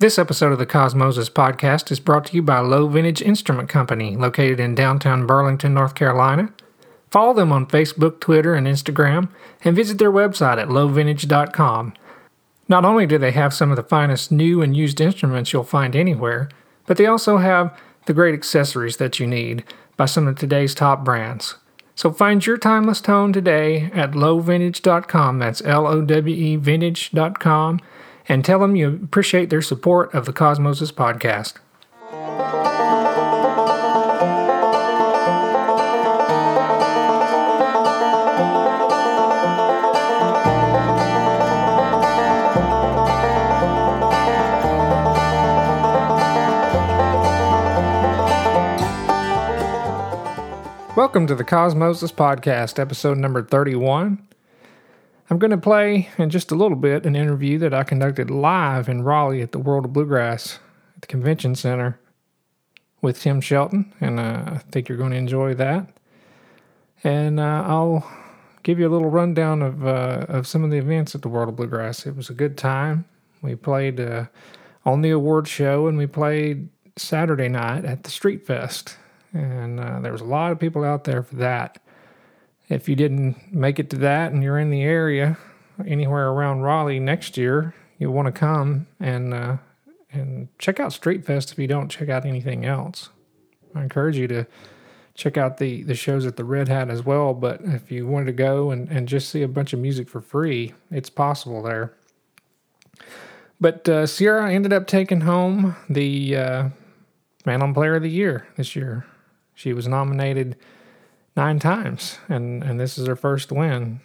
This episode of the CosMoses podcast is brought to you by Lowe Vintage Instrument Company, located in downtown Burlington, North Carolina. Follow them on Facebook, Twitter, and Instagram, and visit their website at lowevintage.com. Not only do they have some of the finest new and used instruments you'll find anywhere, but they also have the great accessories that you need by some of today's top brands. So find your timeless tone today at lowevintage.com. That's L O W E vintage.com. And tell them you appreciate their support of the CosMoses podcast. Welcome to the CosMoses Podcast, episode number 31. I'm going to play in just a little bit an interview that I conducted live in Raleigh at the World of Bluegrass at the Convention Center with Tim Shelton, and uh, I think you're going to enjoy that. And uh, I'll give you a little rundown of uh, of some of the events at the World of Bluegrass. It was a good time. We played uh, on the award show, and we played Saturday night at the Street Fest and uh, there was a lot of people out there for that. If you didn't make it to that and you're in the area, anywhere around Raleigh next year, you'll want to come and uh, and check out Street Fest if you don't check out anything else. I encourage you to check out the, the shows at the Red Hat as well. But if you wanted to go and, and just see a bunch of music for free, it's possible there. But uh, Sierra ended up taking home the uh, Mandolin Player of the Year this year. She was nominated nine times, and, and this is her first win.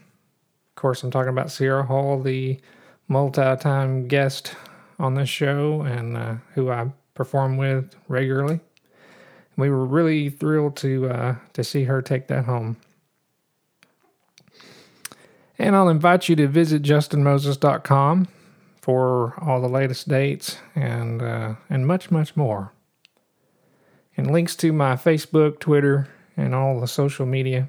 Of course, I'm talking about Sierra Hull, the multi time guest on this show and uh, who I perform with regularly. We were really thrilled to uh, to see her take that home. And I'll invite you to visit justinmoses.com for all the latest dates and uh, and much much more and links to my Facebook, Twitter, and all the social media.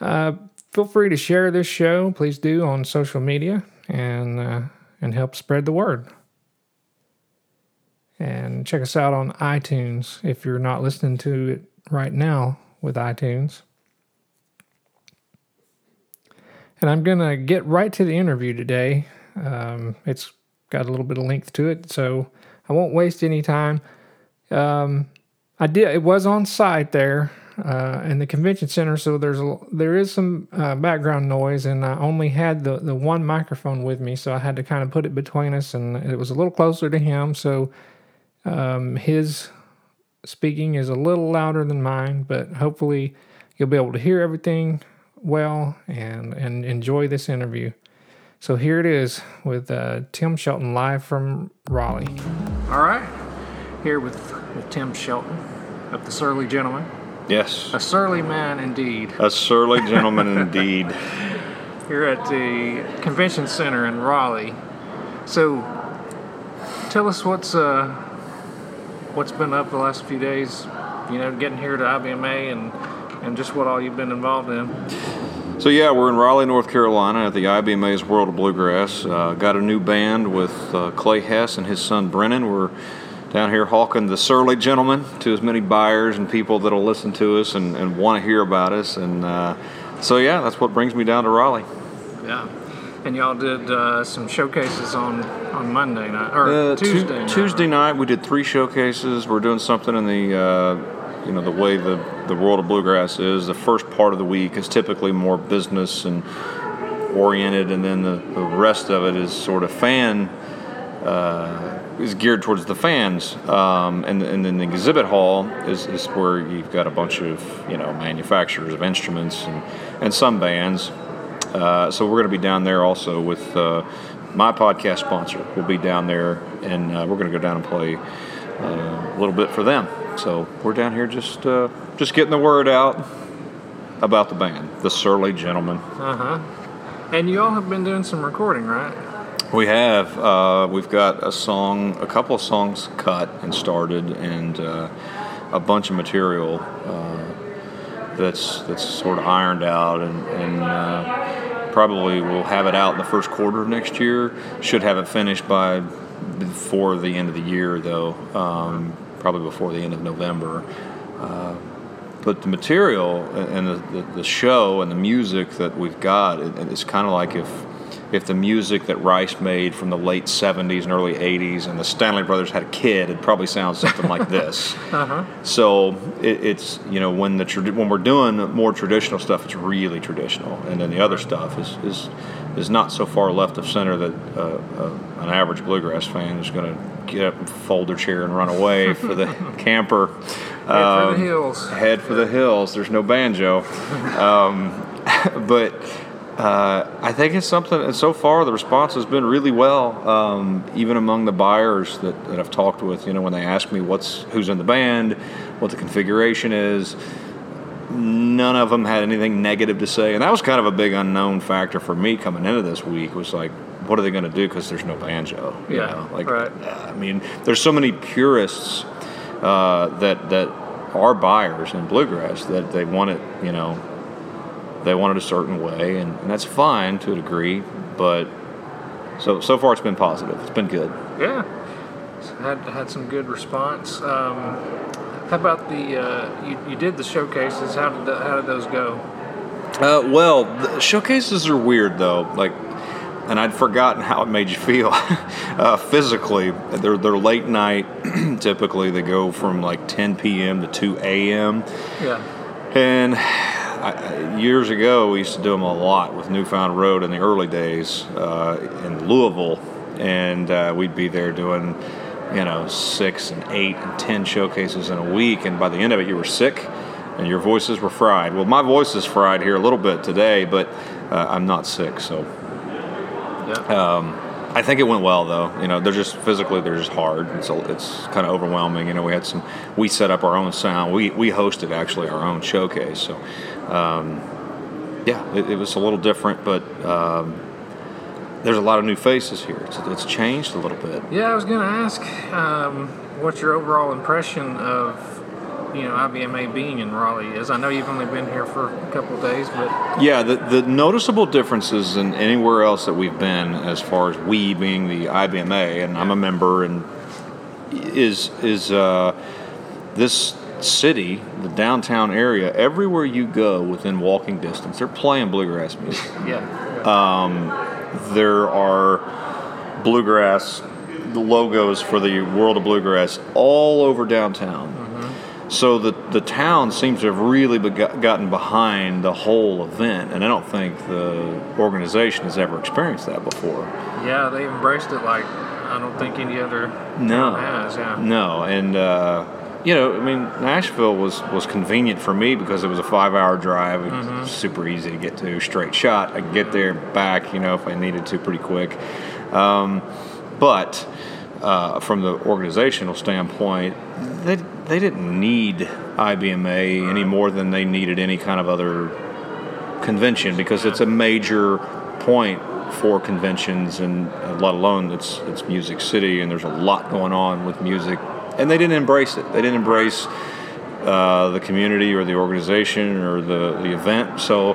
Uh, feel free to share this show, please do, on social media and uh, and help spread the word. And check us out on iTunes if you're not listening to it right now with iTunes. And I'm going to get right to the interview today. Um, it's got a little bit of length to it, so I won't waste any time. Um, I did. It was on site there uh, in the convention center, so there's a, there is some uh, background noise, and I only had the the one microphone with me, so I had to kind of put it between us, and it was a little closer to him, so um, his speaking is a little louder than mine, but hopefully you'll be able to hear everything well and and enjoy this interview. So here it is with uh, Tim Shelton live from Raleigh. All right, here with with Tim Shelton of the Surly Gentlemen. Yes. A surly man indeed. A surly gentleman indeed. Here at the convention center in Raleigh. So, tell us what's uh, what's been up the last few days. You know, getting here to IBMA and and just what all you've been involved in. So yeah, we're in Raleigh, North Carolina, at the IBMA's World of Bluegrass. Uh, got a new band with uh, Clay Hess and his son Brennan. We're down here hawking the Surly Gentlemen to as many buyers and people that'll listen to us and, and want to hear about us. And uh, so, yeah, that's what brings me down to Raleigh. Yeah. And y'all did uh, some showcases on, on Monday night or Uh, Tuesday Tu- night. Tuesday night, we did three showcases. We're doing something in the, uh, you know, the way the, the world of bluegrass is. The first part of the week is typically more business and oriented, and then the, the rest of it is sort of fan uh, is geared towards the fans, um, and and then the exhibit hall is, is where you've got a bunch of you know manufacturers of instruments and and some bands. Uh, so we're going to be down there also with uh, my podcast sponsor. We'll be down there, and uh, we're going to go down and play uh, a little bit for them. So we're down here just uh, just getting the word out about the band, the Surly Gentlemen. Uh huh. And you all have been doing some recording, right? We have. Uh, we've got a song, a couple of songs cut and started, and uh, a bunch of material uh, that's that's sort of ironed out, and, and uh, probably we'll have it out in the first quarter of next year. Should have it finished by before the end of the year, though, um, probably before the end of November. Uh, but the material and the, the, show and the music that we've got, it, it's kind of like if if the music that Rice made from the late 70s and early 80s and the Stanley Brothers had a kid, it probably sounds something like this. Uh-huh. So it, it's, you know, when the when we're doing more traditional stuff, it's really traditional. And then the other stuff is, is, is not so far left of center that uh, uh, an average bluegrass fan is going to get up and fold their chair and run away for the camper. Head um, for the um, hills. Head for the hills. There's no banjo. Um, but uh, I think it's something, and so far the response has been really well, um, even among the buyers that, that I've talked with. You know, when they ask me what's who's in the band, what the configuration is, none of them had anything negative to say, and that was kind of a big unknown factor for me coming into this week. Was like, what are they going to do because there's no banjo? You yeah, know? like right. I mean, there's so many purists uh, that that are buyers in bluegrass that they want it, you know, they want it a certain way, and, and that's fine to a degree. But so so far, it's been positive. It's been good. Yeah, had had some good response. Um, how about the uh, you, you did the showcases? How did the, how did those go? Uh, well, the showcases are weird though. Like, and I'd forgotten how it made you feel uh, physically. They're they're late night. typically, they go from like 10 p.m. to 2 a.m. Yeah. And I, years ago, we used to do them a lot with Newfound Road in the early days uh, in Louisville, and uh, we'd be there doing, you know, six and eight and ten showcases in a week, and by the end of it, you were sick and your voices were fried. Well, my voice is fried here a little bit today, but uh, I'm not sick, so. Yeah. Um, I think it went well though. You know, they're just physically they're just hard. It's a, it's kind of overwhelming. You know, we had some we set up our own sound. We we hosted actually our own showcase. So, um, yeah, it, it, was a little different, but um, there's a lot of new faces here. It's, it's changed a little bit. Yeah, I was going to ask, um, what's your overall impression of you know IBMA being in Raleigh is. I know you've only been here for a couple of days, but yeah, the, the noticeable differences in anywhere else that we've been, as far as we being the IBMA, and I'm a member, and is is uh, this city, the downtown area, everywhere you go within walking distance, they're playing bluegrass music. yeah. Um, there are bluegrass the logos for the World of Bluegrass all over downtown. So the the town seems to have really gotten behind the whole event, and I don't think the organization has ever experienced that before. Yeah, they embraced it like I don't think any other no has. Yeah, no, and uh, you know, I mean, Nashville was was convenient for me because it was a five hour drive. It was mm-hmm. super easy to get to, straight shot. I could get there, back, you know, if I needed to, pretty quick. Um, but uh, from the organizational standpoint, they they didn't need IBMA any more than they needed any kind of other convention because it's a major point for conventions and uh, let alone it's it's Music City and there's a lot going on with music and they didn't embrace it. They didn't embrace uh, the community or the organization or the, the event. So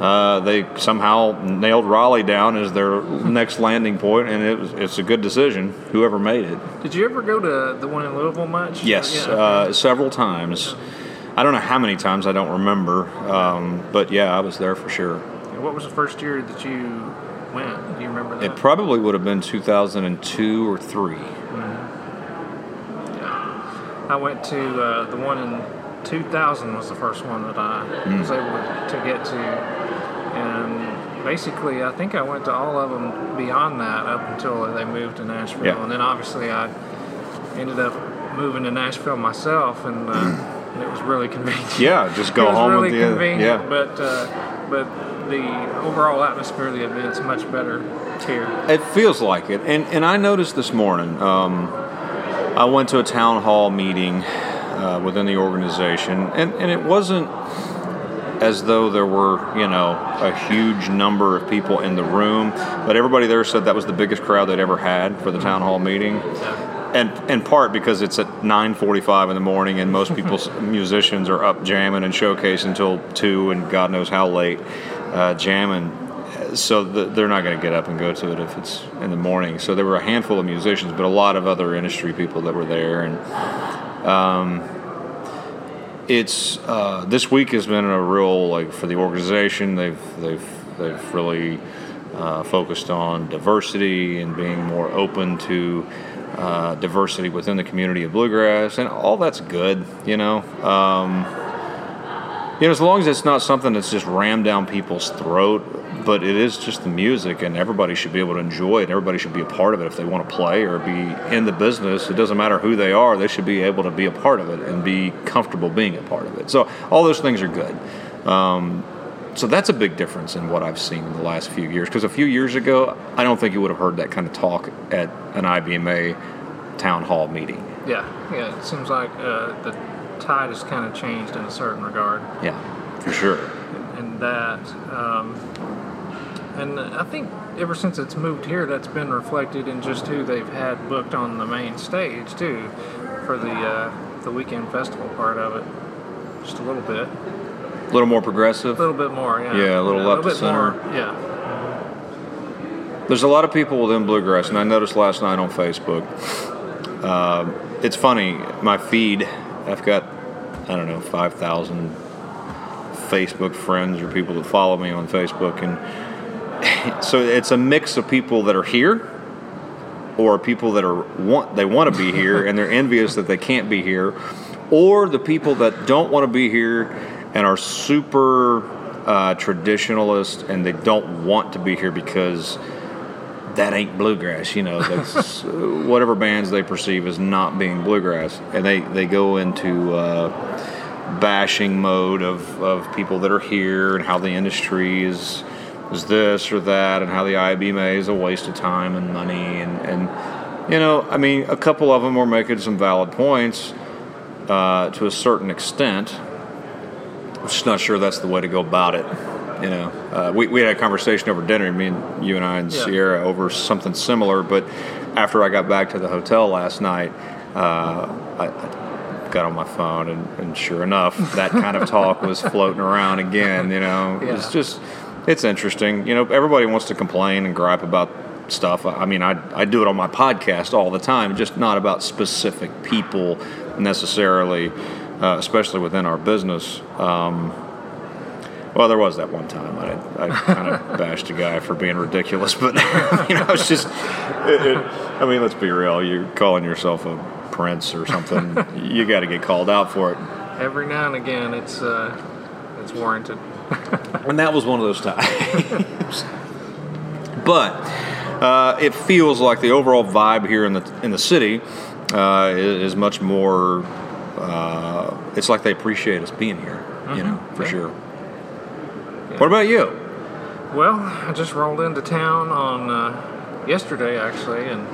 uh, they somehow nailed Raleigh down as their next landing point, and it was, it's a good decision. Whoever made it. Did you ever go to the one in Louisville much? Yes, yeah. uh, several times. I don't know how many times. I don't remember, um, but yeah, I was there for sure. what was the first year that you went? Do you remember that? It probably would have been 2002 or 3 mm-hmm. Yeah, I went to uh, the one in 2000 was the first one that I mm. was able to get to and basically, I think I went to all of them beyond that up until they moved to Nashville, yeah. and then obviously I ended up moving to Nashville myself, and, uh, and it was really convenient. Yeah, just go home really with the convenient, yeah. But uh, but the overall atmosphere of the event's much better here. It feels like it, and and I noticed this morning. Um, I went to a town hall meeting uh, within the organization, and and it wasn't as though there were, you know, a huge number of people in the room. But everybody there said that was the biggest crowd they'd ever had for the town hall meeting. And in part because it's at 9:45 in the morning, and most people's musicians are up jamming and showcasing until two, and God knows how late, uh, jamming. So the, they're not going to get up and go to it if it's in the morning. So there were a handful of musicians, but a lot of other industry people that were there, and um, it's uh, this week has been a real like for the organization. They've they've they've really uh, focused on diversity and being more open to. Uh, diversity within the community of bluegrass, and all that's good, you know. Um, you know, as long as it's not something that's just rammed down people's throat, but it is just the music, and everybody should be able to enjoy it. Everybody should be a part of it if they want to play or be in the business. It doesn't matter who they are; they should be able to be a part of it and be comfortable being a part of it. So all those things are good. Um, so that's a big difference in what I've seen in the last few years. Because a few years ago, I don't think you would have heard that kind of talk at an IBMA town hall meeting. Yeah, yeah. It seems like uh, the tide has kind of changed in a certain regard. Yeah, for sure. And that, um, and I think ever since it's moved here, that's been reflected in just who they've had booked on the main stage too, for the uh, the weekend festival part of it. Just a little bit. A little more progressive. A little bit more, yeah. Yeah, a little yeah, to center. More, yeah. There's a lot of people within bluegrass, and I noticed last night on Facebook. Um, it's funny, my feed. I've got I don't know five thousand Facebook friends or people that follow me on Facebook, and so it's a mix of people that are here, or people that are want they want to be here and they're envious that they can't be here, or the people that don't want to be here and are super uh, traditionalist and they don't want to be here because that ain't bluegrass. You know, that's whatever bands they perceive as not being bluegrass, and they they go into uh, bashing mode of of people that are here and how the industry is is this or that, and how the IBMA is a waste of time and money, and and you know, I mean, a couple of them were making some valid points uh, to a certain extent. I'm just not sure that's the way to go about it. You know, uh, we, we had a conversation over dinner, me and you and I and Yeah. Sierra, over something similar. But after I got back to the hotel last night, uh, I, I got on my phone, and, and sure enough, that kind of talk was floating around again. You know, Yeah. it's just it's interesting. You know, everybody wants to complain and gripe about stuff. I mean, I, I do it on my podcast all the time, just not about specific people necessarily, uh, especially within our business. Um, well, there was that one time I, I kind of bashed a guy for being ridiculous, but you know, it's just. It, it, I mean, let's be real. You're calling yourself a prince or something. you got to get called out for it. Every now and again, it's uh, it's warranted. And that was one of those times. but uh, it feels like the overall vibe here in the in the city uh, is, is much more. Uh, it's like they appreciate us being here, you know, for yeah. sure. What about you? Well, I just rolled into town on uh, yesterday actually, and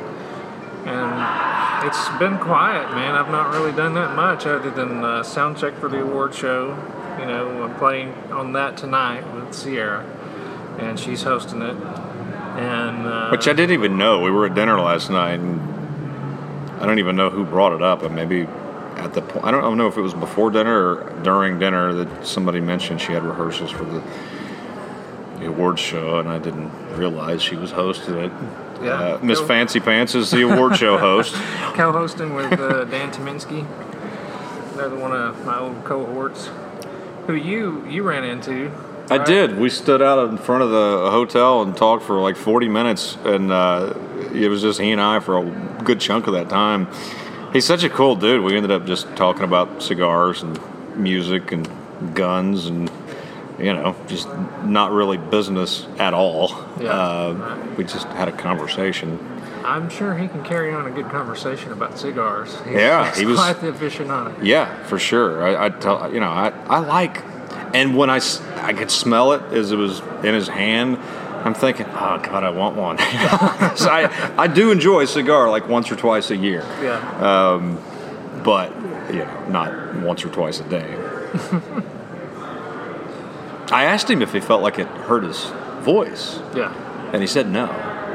and it's been quiet, man. I've not really done that much other than uh, sound check for the award show. You know, I'm playing on that tonight with Sierra, and she's hosting it. And uh, Which I didn't even know. We were at dinner last night, and I don't even know who brought it up. But maybe at the point, I don't know if it was before dinner or during dinner that somebody mentioned she had rehearsals for the the awards show, and I didn't realize she was hosting it. Yeah. Uh, Miss. Fancy Pants is the award show host. co-hosting with uh, Dan Tyminski, another one of my old cohorts, who you you ran into. I right? did. We stood out in front of the hotel and talked for like 40 minutes, and uh, it was just he and I for a good chunk of that time. He's such a cool dude. We ended up just talking about cigars and music and guns and you know just not really business at all. Yeah. Uh, we just had a conversation. I'm sure he can carry on a good conversation about cigars. He's, Yeah, he's he was- quite the aficionado. Yeah, for sure. I, I tell you know I, I like, and when I I could smell it as it was in his hand, I'm thinking, oh God, I want one. so I I do enjoy a cigar like once or twice a year, Yeah. Um, but you know not once or twice a day. I asked him if he felt like it hurt his voice, yeah. and he said no.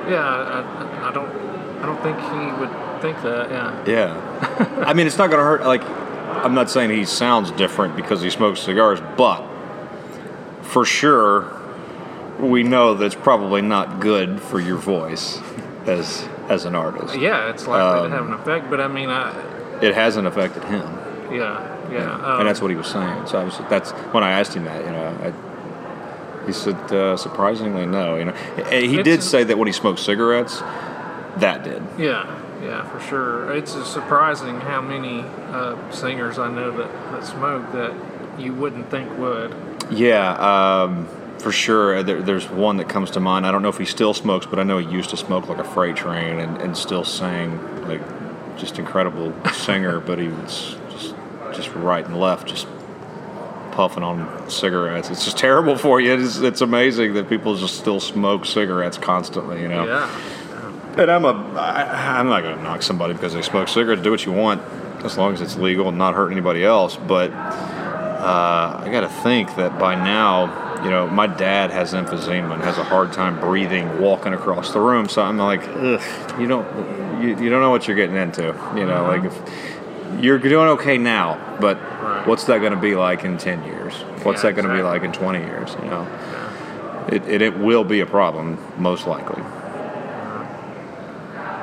Yeah. I, I, don't. I don't think he would think that. Yeah. Yeah. I mean, it's not going to hurt. Like, I'm not saying he sounds different because he smokes cigars, but for sure, we know that's probably not good for your voice as as an artist. Yeah, it's likely Um, to have an effect, but I mean, I, It hasn't affected him, yeah, yeah. um, and that's what he was saying. So I was that's when I asked him that. You know, I, he said uh, surprisingly no. You know, he did It's- say that when he smoked cigarettes, that did. Yeah, yeah, for sure. It's uh, surprising how many uh, singers I know that, that smoke that you wouldn't think would. Yeah, um, for sure. There, there's one that comes to mind. I don't know if he still smokes, but I know he used to smoke like a freight train and, and still sang like just incredible singer. but he was just just right and left, just puffing on cigarettes. It's just terrible for you. It's, it's amazing that people just still smoke cigarettes constantly. You know. Yeah. And I'm a I, I'm not going to knock somebody because they smoke cigarettes. Do what you want as long as it's legal and not hurt anybody else. But uh, I got to think that by now, you know, my dad has emphysema and has a hard time breathing, walking across the room. So I'm like, Ugh, you don't, you, you don't know what you're getting into. You know, like if you're doing okay now, but Right. what's that going to be like in 10 years? What's Yeah, that going to be like in 20 years? You know, it, it, it will be a problem most likely.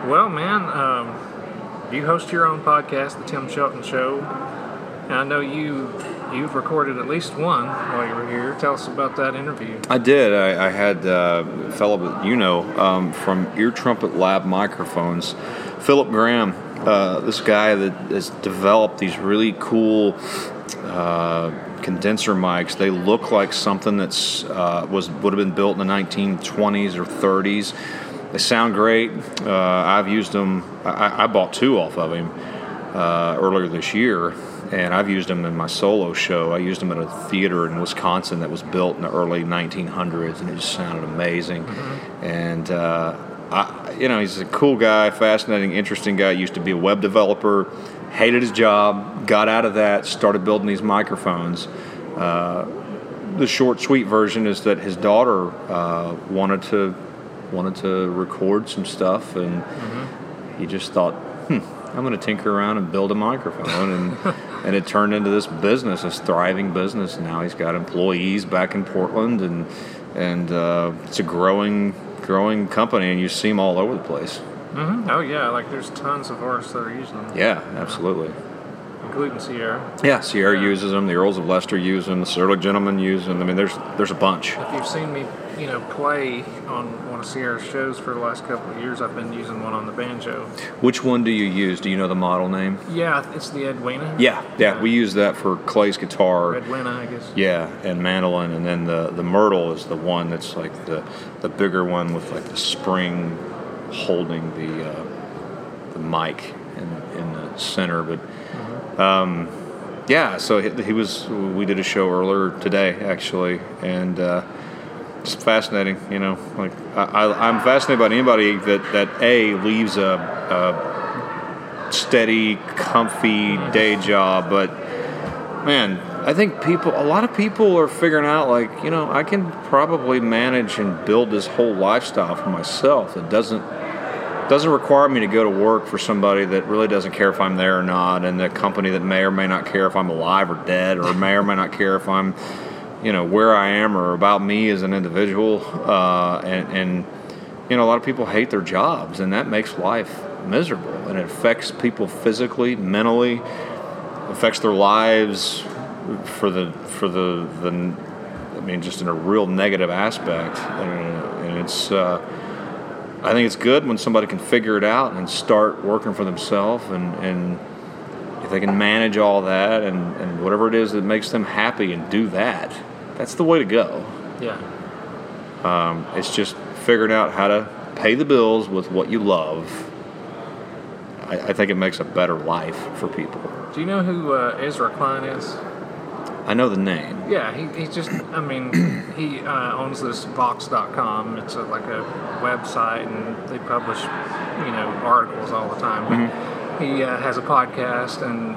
Well, man, um, you host your own podcast, The Tim Shelton Show. And I know you you've recorded at least one while you were here. Tell us about that interview. I did. I, I had uh, a fellow that you know um, from Ear Trumpet Lab microphones, Philip Graham. Uh, this guy that has developed these really cool uh, condenser mics. They look like something that's uh, was would have been built in the 1920s or 30s. They sound great. Uh, I've used them. I, I bought two off of him uh, earlier this year, and I've used them in my solo show. I used them at a theater in Wisconsin that was built in the early 1900s, and it just sounded amazing. And uh, I, you know, he's a cool guy, fascinating, interesting guy. Used to be a web developer, hated his job, got out of that, started building these microphones. Uh, the short, sweet version is that his daughter uh, wanted to wanted to record some stuff, and he just thought, hmm, I'm going to tinker around and build a microphone, and and it turned into this business, this thriving business. And now he's got employees back in Portland, and and uh, it's a growing growing company, and you see them all over the place. hmm Oh yeah, like there's tons of artists that are using them, Yeah, absolutely. including Sierra. Yeah, Sierra Yeah. uses them. The Earls of Leicester use them. The Surly Gentlemen use them. I mean, there's there's a bunch. If you've seen me, you know, play on one of Sierra's shows for the last couple of years, I've been using one on the banjo. Which one do you use? Do you know the model name? Yeah, it's the Edwina. Yeah, yeah. We use that for Clay's guitar. Edwina, I guess. Yeah, and mandolin, and then the the myrtle is the one that's like the the bigger one with like the spring holding the uh, the mic in in the center. But um, yeah, so he, he was. We did a show earlier today actually, and. Uh, just fascinating, you know. Like I, I'm fascinated by anybody that, that a leaves a, a steady, comfy day job, but man, I think people, a lot of people are figuring out like, you know, I can probably manage and build this whole lifestyle for myself. It doesn't doesn't require me to go to work for somebody that really doesn't care if I'm there or not, and a company that may or may not care if I'm alive or dead, or may or may not care if I'm, you know, where I am or about me as an individual. Uh, and, and you know, a lot of people hate their jobs, and that makes life miserable, and it affects people physically, mentally, affects their lives for the for the the. I mean, just in a real negative aspect, and, and it's. Uh, I think it's good when somebody can figure it out and start working for themselves, and, and if they can manage all that and, and whatever it is that makes them happy and do that, that's the way to go. Yeah. Um, it's just figuring out how to pay the bills with what you love. I, I think it makes a better life for people. Do you know who uh, Ezra Klein is? I know the name. Yeah, he, he's just, I mean, he uh, owns this Vox.com. It's a, like a website, and they publish, you know, articles all the time. But He uh, has a podcast, and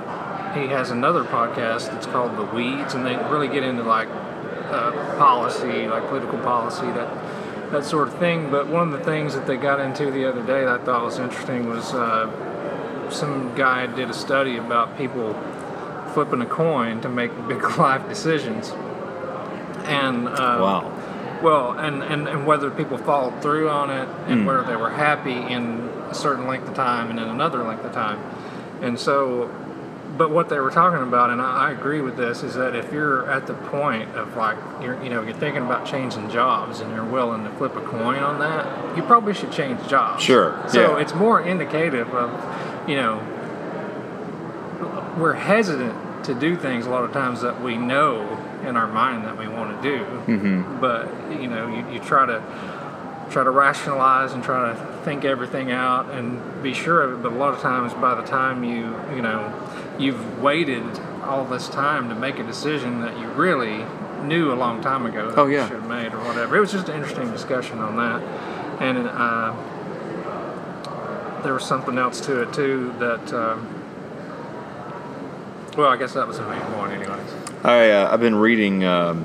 he has another podcast that's called The Weeds, and they really get into like uh, policy, like political policy, that that sort of thing. But one of the things that they got into the other day that I thought was interesting was uh, some guy did a study about people flipping a coin to make big life decisions. And uh, Wow. Well, and, and, and whether people followed through on it and Mm. whether they were happy in a certain length of time and in another length of time. And so, but what they were talking about, and I, I agree with this, is that if you're at the point of like, you're, you know, you're thinking about changing jobs and you're willing to flip a coin on that, you probably should change jobs. Sure, So yeah. it's more indicative of, you know, we're hesitant to do things a lot of times that we know in our mind that we want to do Mm-hmm. but you know you, you try to try to rationalize and try to think everything out and be sure of it but a lot of times by the time you you know you've waited all this time to make a decision that you really knew a long time ago that Oh, you should have made or whatever it was just an interesting discussion on that and uh, there was something else to it too that um, well i guess that was the main point anyways I, uh, I've been reading um,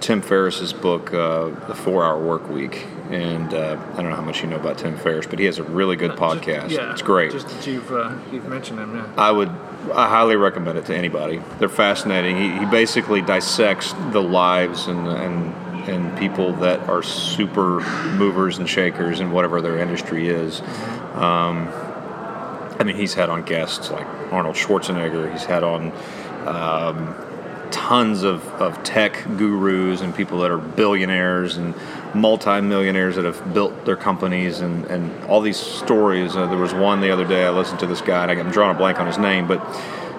Tim Ferriss's book, uh, The Four Hour Work Week, and uh, I don't know how much you know about Tim Ferriss, but he has a really good podcast. Just- yeah, it's great. Just that you've uh, you've mentioned him, yeah. I would, I highly recommend it to anybody. They're fascinating. He, he basically dissects the lives and and and people that are super movers and shakers in whatever their industry is. Um, I mean, he's had on guests like Arnold Schwarzenegger. He's had on um, tons of, of tech gurus and people that are billionaires and multimillionaires that have built their companies and, and all these stories. Uh, there was one the other day I listened to this guy, and I'm drawing a blank on his name, but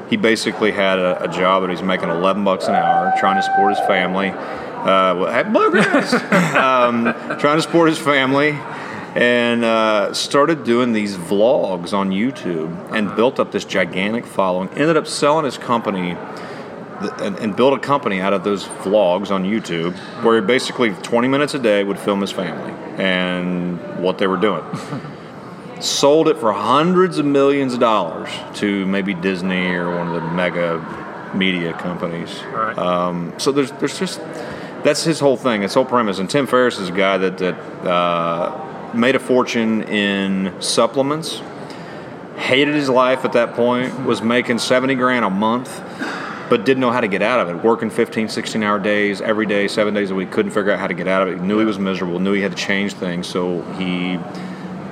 he basically had a, a job and he's making 11 bucks an hour, trying to support his family. Uh, well, hey, bluegrass! um, trying to support his family and uh, started doing these vlogs on YouTube and built up this gigantic following. Ended up selling his company and, and built a company out of those vlogs on YouTube where he basically 20 minutes a day would film his family and what they were doing. Sold it for hundreds of millions of dollars to maybe Disney or one of the mega media companies. Right. Um, so there's there's just that's his whole thing. His whole premise. And Tim Ferriss is a guy that that uh, made a fortune in supplements. Hated his life at that point. Was making seventy grand a month, but didn't know how to get out of it. Working 15, 16 hour days every day, seven days a week. Couldn't figure out how to get out of it. Knew he was miserable. Knew he had to change things. So he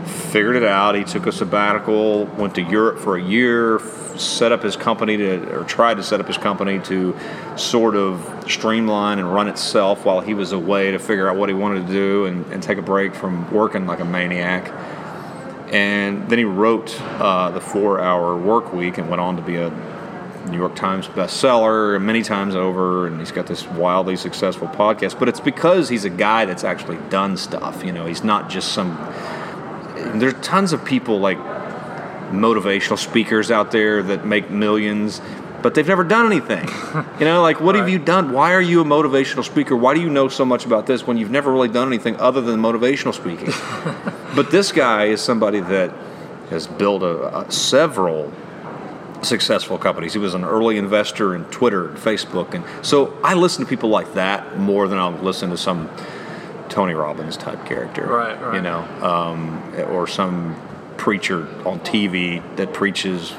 figured it out. He took a sabbatical, went to Europe for a year, set up his company to, or tried to set up his company to sort of streamline and run itself while he was away to figure out what he wanted to do and, and take a break from working like a maniac. And then he wrote uh, the Four Hour Work Week and went on to be a New York Times bestseller many times over, and he's got this wildly successful podcast. But it's because he's a guy that's actually done stuff. You know, he's not just some. There's tons of people like motivational speakers out there that make millions, but they've never done anything. you know, like what have you done? Why are you a motivational speaker? Why do you know so much about this when you've never really done anything other than motivational speaking? but this guy is somebody that has built a, a several successful companies. He was an early investor in Twitter and Facebook, and so I listen to people like that more than I'll listen to some Tony Robbins type character, Right, right. You know, um, or some preacher on TV that preaches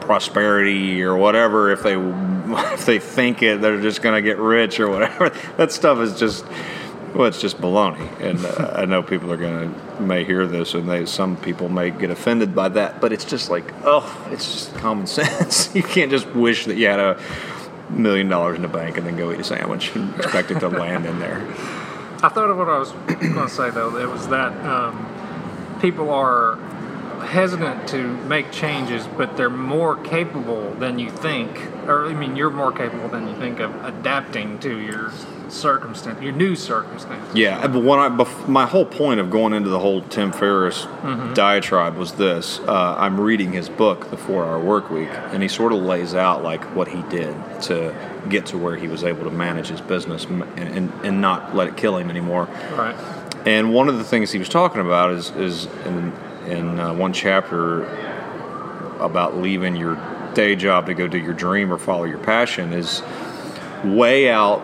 prosperity or whatever. If they if they think it, they're just going to get rich or whatever. That stuff is just. Well, it's just baloney, and uh, I know people are going to may hear this, and they some people may get offended by that. But it's just like, oh, it's just common sense. you can't just wish that you had a million dollars in the bank and then go eat a sandwich and expect it to land in there. I thought of what I was going to say though. It was that um, people are hesitant to make changes, but they're more capable than you think. Or I mean, you're more capable than you think of adapting to your circumstance, your new circumstance. Yeah, but when I, bef- my whole point of going into the whole Tim Ferriss Mm-hmm. diatribe was this: uh, I'm reading his book, The Four Hour Work Week, and he sort of lays out like what he did to get to where he was able to manage his business and, and, and not let it kill him anymore. Right. And one of the things he was talking about is is in in uh, one chapter about leaving your day job to go do your dream or follow your passion is weigh out,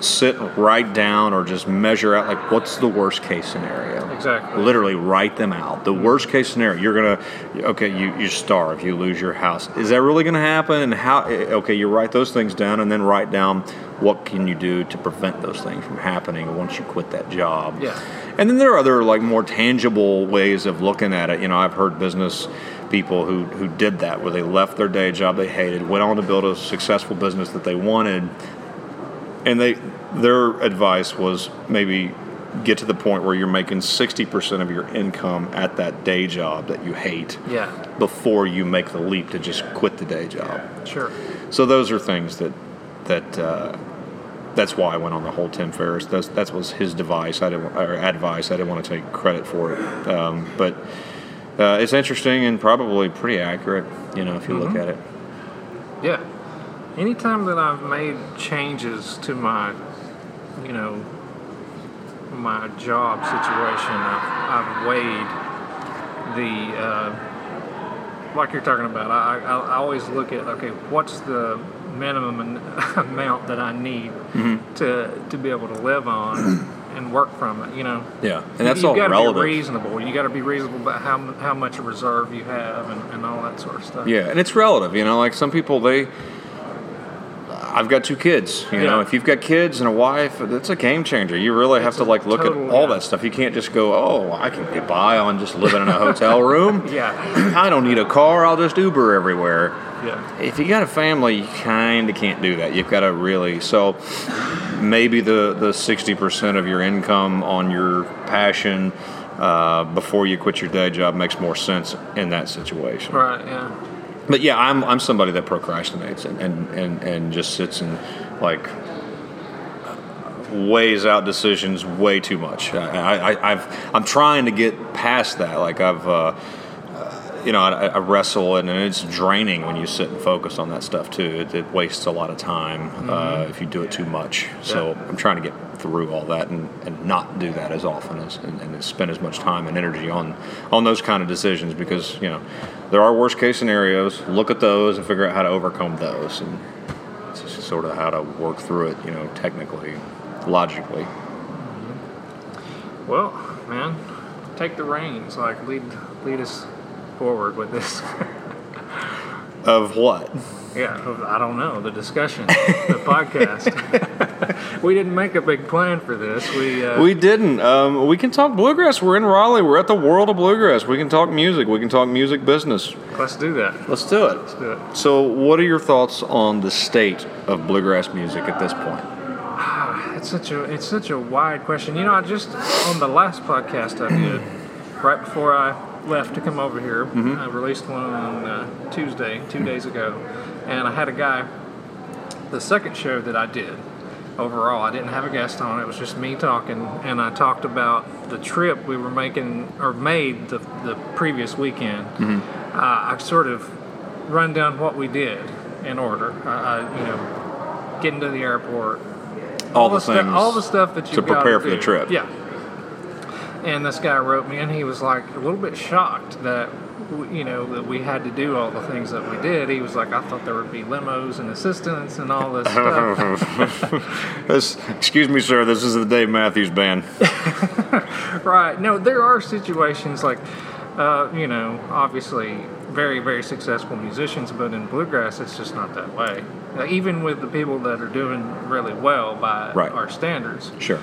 sit write down, or just measure out like what's the worst case scenario. Exactly. Literally write them out. The worst case scenario, you're gonna okay, you you starve, you lose your house. Is that really gonna happen? And how? eh, Okay, you write those things down, and then write down what can you do to prevent those things from happening once you quit that job? Yeah. And then there are other like more tangible ways of looking at it. You know, I've heard business people who who did that where they left their day job they hated, went on to build a successful business that they wanted, and they their advice was maybe get to the point where you're making 60% of your income at that day job that you hate Yeah. before you make the leap to just quit the day job. Sure. So those are things that that uh, that's why I went on the whole Tim Ferriss. That's that was his device. I didn't or advice. I didn't want to take credit for it, um, but uh, it's interesting and probably pretty accurate. You know, if you look at it. Anytime that I've made changes to my, you know, my job situation, I've, I've weighed the, uh, like you're talking about. I, I, I always look at okay, what's the minimum an- amount that I need to to be able to live on and work from it. You know. Yeah, and that's all. you all gotta. Be reasonable. You got to be reasonable about how how much reserve you have and, and all that sort of stuff. Yeah, and it's relative. You know, like some people they. I've got two kids. You know, if you've got kids and a wife, it's a game changer. You really have It's to like look total- at all yeah. that stuff. You can't just go, "Oh, I can get by on just living in a hotel room." Yeah. I don't need a car. I'll just Uber everywhere. Yeah. If you got a family, you kind of can't do that. You've got to really so maybe the the sixty percent of your income on your passion uh, before you quit your day job makes more sense in that situation. Right. Yeah. But yeah, I'm I'm somebody that procrastinates and and and, and just sits and like weighs out decisions way too much. I, I I've I'm trying to get past that. Like I've. Uh, you know, I, I wrestle and it's draining when you sit and focus on that stuff too. It, it wastes a lot of time uh, if you do it too much. So Yeah. I'm trying to get through all that and, and not do that as often as and, and spend as much time and energy on on those kind of decisions because you know there are worst case scenarios. Look at those and figure out how to overcome those, and it's just sort of how to work through it. You know, technically, logically. Well, man, take the reins. Like lead lead us forward with this. Of what? yeah. I don't know the discussion, the podcast. we didn't make a big plan for this. We. Uh, We didn't. Um, we can talk bluegrass. We're in Raleigh. We're at the World of Bluegrass. We can talk music. We can talk music business. let's do that. Let's do it. Let's do it. So, what are your thoughts on the state of bluegrass music at this point? It's such a it's such a wide question. You know, I just on the last podcast I did, right before I left to come over here, I released one on uh, Tuesday, two days ago, and I had a guy. The second show that I did, overall, I didn't have a guest on. It was just me talking, and I talked about the trip we were making or made the the previous weekend. Uh, I sort of run down what we did in order. I, I you know, getting to the airport, All, the stu- things. all the stuff that you to prepare for the trip. Yeah. And this guy wrote me, and he was like a little bit shocked that you know that we had to do all the things that we did. He was like, I thought there would be limos and assistants and all this stuff. This- excuse me, sir. This is the Dave Matthews Band. right? No, there are situations like, uh, you know, obviously very very successful musicians, but in bluegrass, it's just not that way. Like, even with the people that are doing really well by Right. our standards. Sure.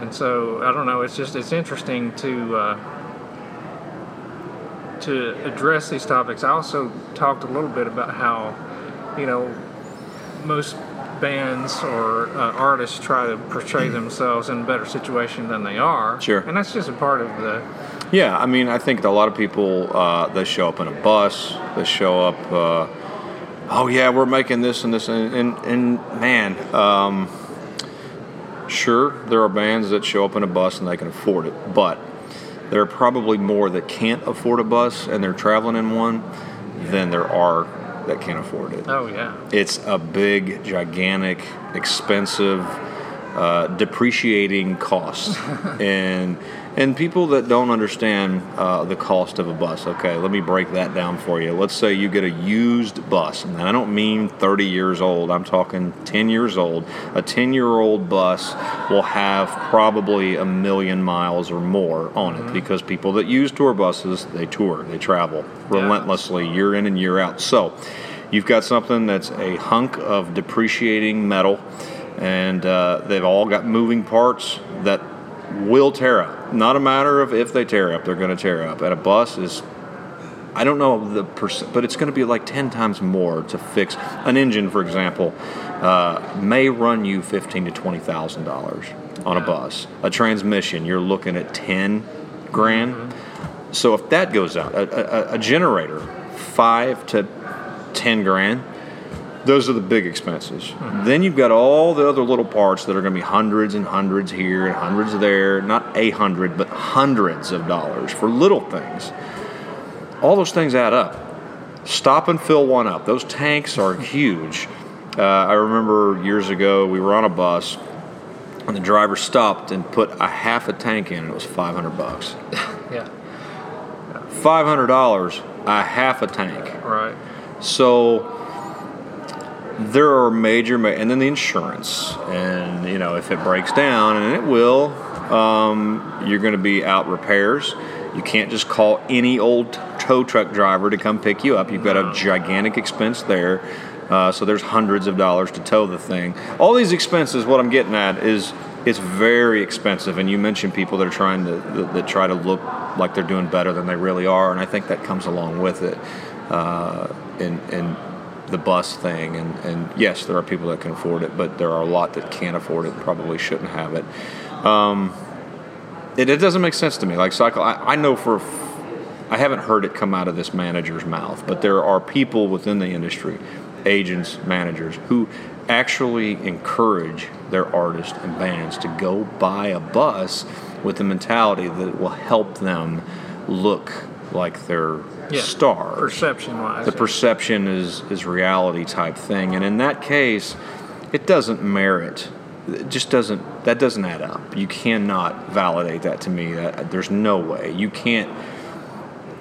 And so I don't know. It's just it's interesting to uh, to address these topics. I also talked a little bit about how you know most bands or uh, artists try to portray themselves in a better situation than they are. Sure. And that's just a part of the Yeah, I mean, I think a lot of people uh, they show up in a bus. They show up. Uh, oh yeah, we're making this and this and and, and man. Um, sure, there are bands that show up in a bus and they can afford it, but there are probably more that can't afford a bus and they're traveling in one than there are that can't afford it. oh yeah It's a big, gigantic, expensive, uh, depreciating cost, and and people that don't understand uh, the cost of a bus. Okay, let me break that down for you. Let's say you get a used bus, and I don't mean 30 years old. I'm talking 10 years old. A 10 year old bus will have probably a million miles or more on it because people that use tour buses they tour, they travel relentlessly year in and year out. So. You've got something that's a hunk of depreciating metal and uh, they've all got moving parts that will tear up. Not a matter of if they tear up; they're going to tear up. And a bus is I don't know the percent, but it's going to be like 10 times more to fix an engine, for example, uh, may run you fifteen to twenty thousand dollars on a bus. A transmission, you're looking at 10 grand. Mm-hmm. So if that goes out, a, a, a generator, five to 10 grand. Those are the big expenses. Mm-hmm. Then you've got all the other little parts that are going to be hundreds and hundreds here and hundreds there. Not a hundred, but hundreds of dollars for little things all those things add up. Stop and fill one up. Those tanks are huge. Uh, I remember years ago we were on a bus and the driver stopped and put a half a tank in and it was 500 bucks. yeah. $500 a half a tank. Right. So there are major, and then the insurance, and you know if it breaks down, and it will, um, you're going to be out repairs. You can't just call any old tow truck driver to come pick you up. You've got a gigantic expense there. Uh, so there's hundreds of dollars to tow the thing. All these expenses, what I'm getting at is it's very expensive. And you mentioned people that are trying to that, that try to look like they're doing better than they really are, and I think that comes along with it. Uh, in in the bus thing, and, and yes, there are people that can afford it, but there are a lot that can't afford it and probably shouldn't have it. Um, it, it, doesn't make sense to me. Like cycle, I, I know for I haven't heard it come out of this manager's mouth, but there are people within the industry, agents, managers, who actually encourage their artists and bands to go buy a bus with the mentality that it will help them look like they're yeah, stars. Perception wise. The yeah. perception is, is reality type thing. And in that case, it doesn't merit it just doesn't that doesn't add up. You cannot validate that to me. That there's no way. You can't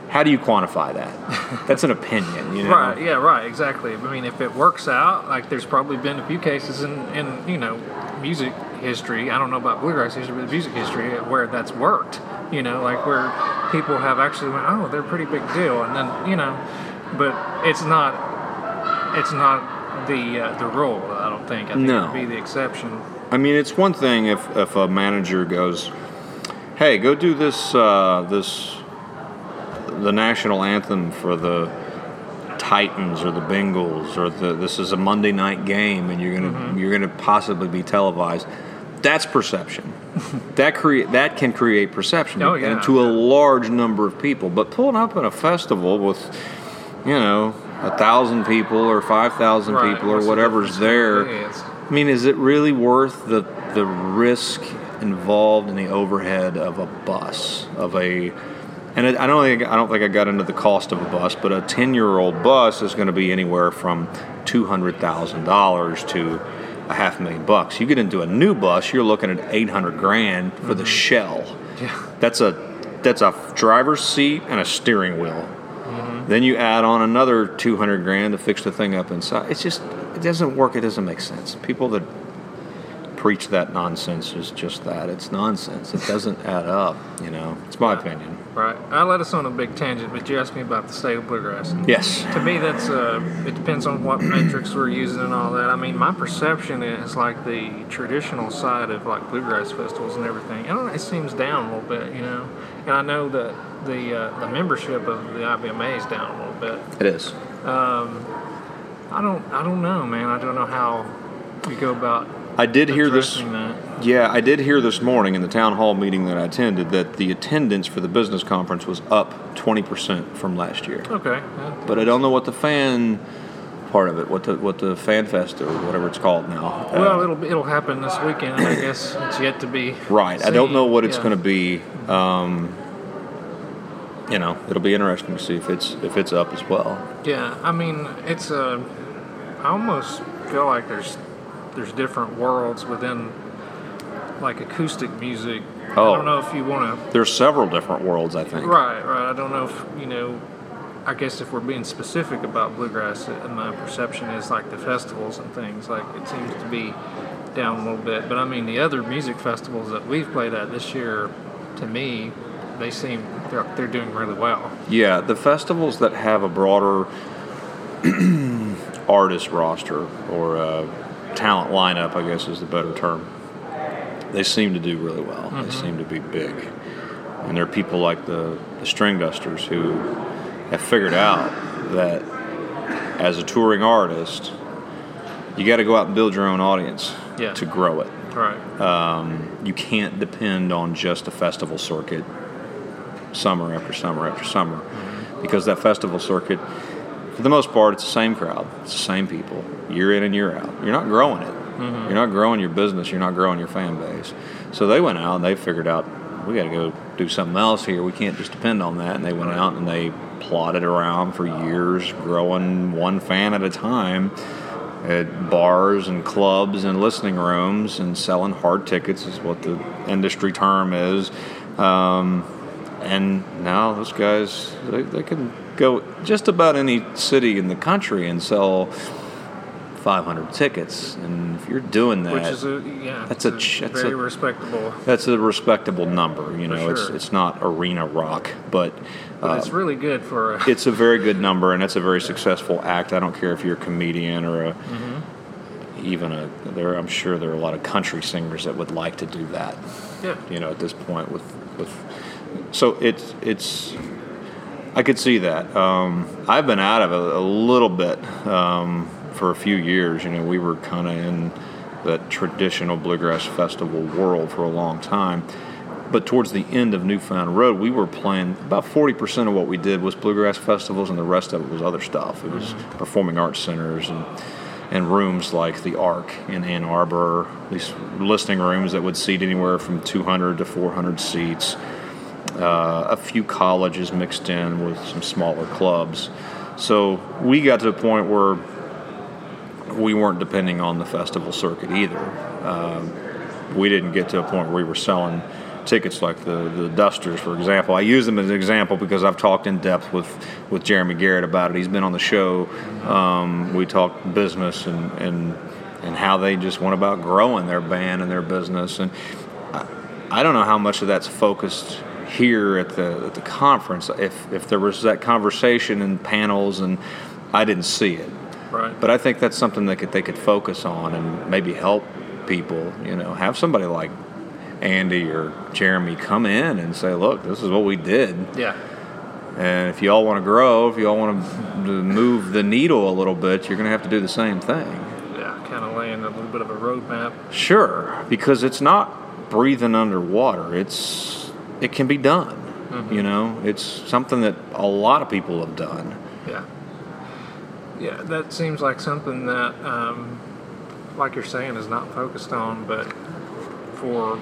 how do you quantify that? That's an opinion, you know. Right. Yeah. Right. Exactly. I mean, if it works out, like there's probably been a few cases in, in you know music history. I don't know about bluegrass history, but music history where that's worked. You know, like where people have actually went, oh, they're a pretty big deal, and then you know, but it's not. It's not the uh, the rule. I don't think. I think no. it would be the exception. I mean, it's one thing if if a manager goes, "Hey, go do this uh, this the national anthem for the Titans or the Bengals or the this is a Monday night game and you're gonna mm-hmm. you're gonna possibly be televised. That's perception. that create that can create perception oh, yeah. to a large number of people. But pulling up in a festival with, you know, a thousand people or five thousand right. people or What's whatever's the there. I mean, is it really worth the the risk involved in the overhead of a bus of a and I don't think I don't think I got into the cost of a bus, but a ten-year-old bus is going to be anywhere from two hundred thousand dollars to a half million bucks. You get into a new bus, you're looking at eight hundred grand for mm-hmm. the shell. Yeah. That's a that's a driver's seat and a steering wheel. Mm-hmm. Then you add on another two hundred grand to fix the thing up inside. It's just it doesn't work. It doesn't make sense. People that preach that nonsense is just that. It's nonsense. It doesn't add up. You know, it's my opinion. Right. I led us on a big tangent, but you asked me about the state of bluegrass. Yes. To me, that's uh, it depends on what metrics we're using and all that. I mean, my perception is like the traditional side of like bluegrass festivals and everything. I don't know, it seems down a little bit, you know. And I know that the uh, the membership of the IBMA is down a little bit. It is. Um, I don't I don't know, man. I don't know how we go about I did hear this. That. Yeah, I did hear this morning in the town hall meeting that I attended that the attendance for the business conference was up 20% from last year. Okay. But I don't know what the fan part of it, what the what the fan fest or whatever it's called now. Well, uh, it'll it'll happen this weekend. I guess it's yet to be. Right. Seen. I don't know what it's yeah. going to be. Um, you know, it'll be interesting to see if it's if it's up as well. Yeah, I mean, it's a. Uh, I almost feel like there's there's different worlds within like acoustic music. Oh, I don't know if you want to. There's several different worlds, I think. Right, right. I don't know if you know. I guess if we're being specific about bluegrass, and my perception is like the festivals and things, like it seems to be down a little bit. But I mean, the other music festivals that we've played at this year, to me, they seem they're they're doing really well. Yeah, the festivals that have a broader artist roster or uh, talent lineup, I guess is the better term. They seem to do really well. They seem to be big, and there are people like the, the Stringdusters who have figured out that as a touring artist, you got to go out and build your own audience Yeah. to grow it. Right. Um, you can't depend on just a festival circuit summer after summer after summer because that festival circuit for the most part it's the same crowd. It's the same people year in and year out. You're not growing it. You're not growing your business. You're not growing your fan base. So they went out and they figured out we got to go do something else here. We can't just depend on that. And they went out and they plotted around for years growing one fan at a time at bars and clubs and listening rooms and selling hard tickets is what the industry term is. Um, and now those guys, they, they can go just about any city in the country and sell 500 tickets. And if you're doing that, Which is a yeah. That's it's a that's very a- respectable. that's a respectable number. You know, For it's it's not arena rock, but. But uh, it's really good for a, it's a very good number, and it's a very successful act. I don't care if you're a comedian or a Mm-hmm. even a. There, I'm sure there are a lot of country singers that would like to do that. yeah. You know, at this point with with. So it's it's. I could see that. Um, I've been out of it a little bit um, for a few years. You know, we were kind of in that traditional bluegrass festival world for a long time. But towards the end of Newfound Road, we were playing about 40% of what we did was bluegrass festivals, and the rest of it was other stuff. It was performing arts centers and and rooms like the Ark in Ann Arbor, these listening rooms that would seat anywhere from 200 to 400 seats. Uh, a few colleges mixed in with some smaller clubs. So we got to a point where we weren't depending on the festival circuit either. Um, we didn't get to a point where we were selling tickets like the, the Dusters, for example. I use them as an example because I've talked in depth with, with Jeremy Garrett about it. He's been on the show. Um, we talked business and, and and how they just went about growing their band and their business. And I, I don't know how much of that's focused here at the at the conference. If if there was that conversation and panels, and I didn't see it. Right. But I think that's something that could, they could focus on and maybe help people. You know, have somebody like Andy or Jeremy come in and say, "Look, this is what we did, yeah. and if you all want to grow, if you all want to move the needle a little bit, you're going to have to do the same thing." Yeah. Kind of laying a little bit of a roadmap. Sure, because it's not breathing underwater. It's it can be done. You know, it's something that a lot of people have done. Yeah. Yeah, that seems like something that, um, like you're saying, is not focused on, but for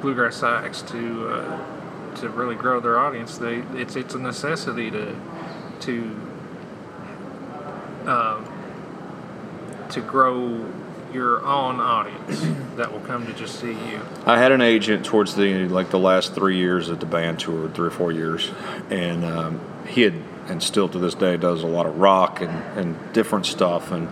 bluegrass acts to uh, to really grow their audience, they it's it's a necessity to to um, to grow your own audience that will come to just see you. I had an agent towards the like the last three years that the band toured, three or four years, and um, he had and still to this day does a lot of rock and, and different stuff. And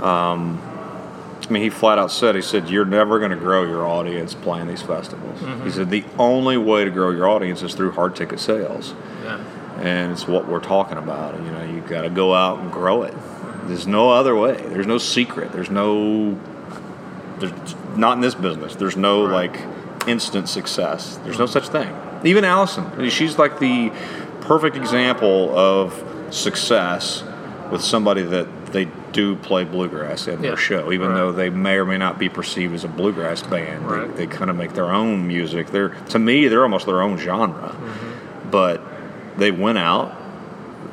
um, I mean, he flat out said, he said, "You're never going to grow your audience playing these festivals." He said, "The only way to grow your audience is through hard ticket sales." Yeah. and it's what we're talking about. You know, you've got to go out and grow it. There's no other way. There's no secret. There's no. There's not in this business. There's no Right. like instant success. There's no such thing. Even Alison, I mean, she's like the perfect example of success with somebody that they do play bluegrass in Yeah. their show, even Right. though they may or may not be perceived as a bluegrass band. Right. They, they kind of make their own music. They're to me, they're almost their own genre. Mm-hmm. But they went out,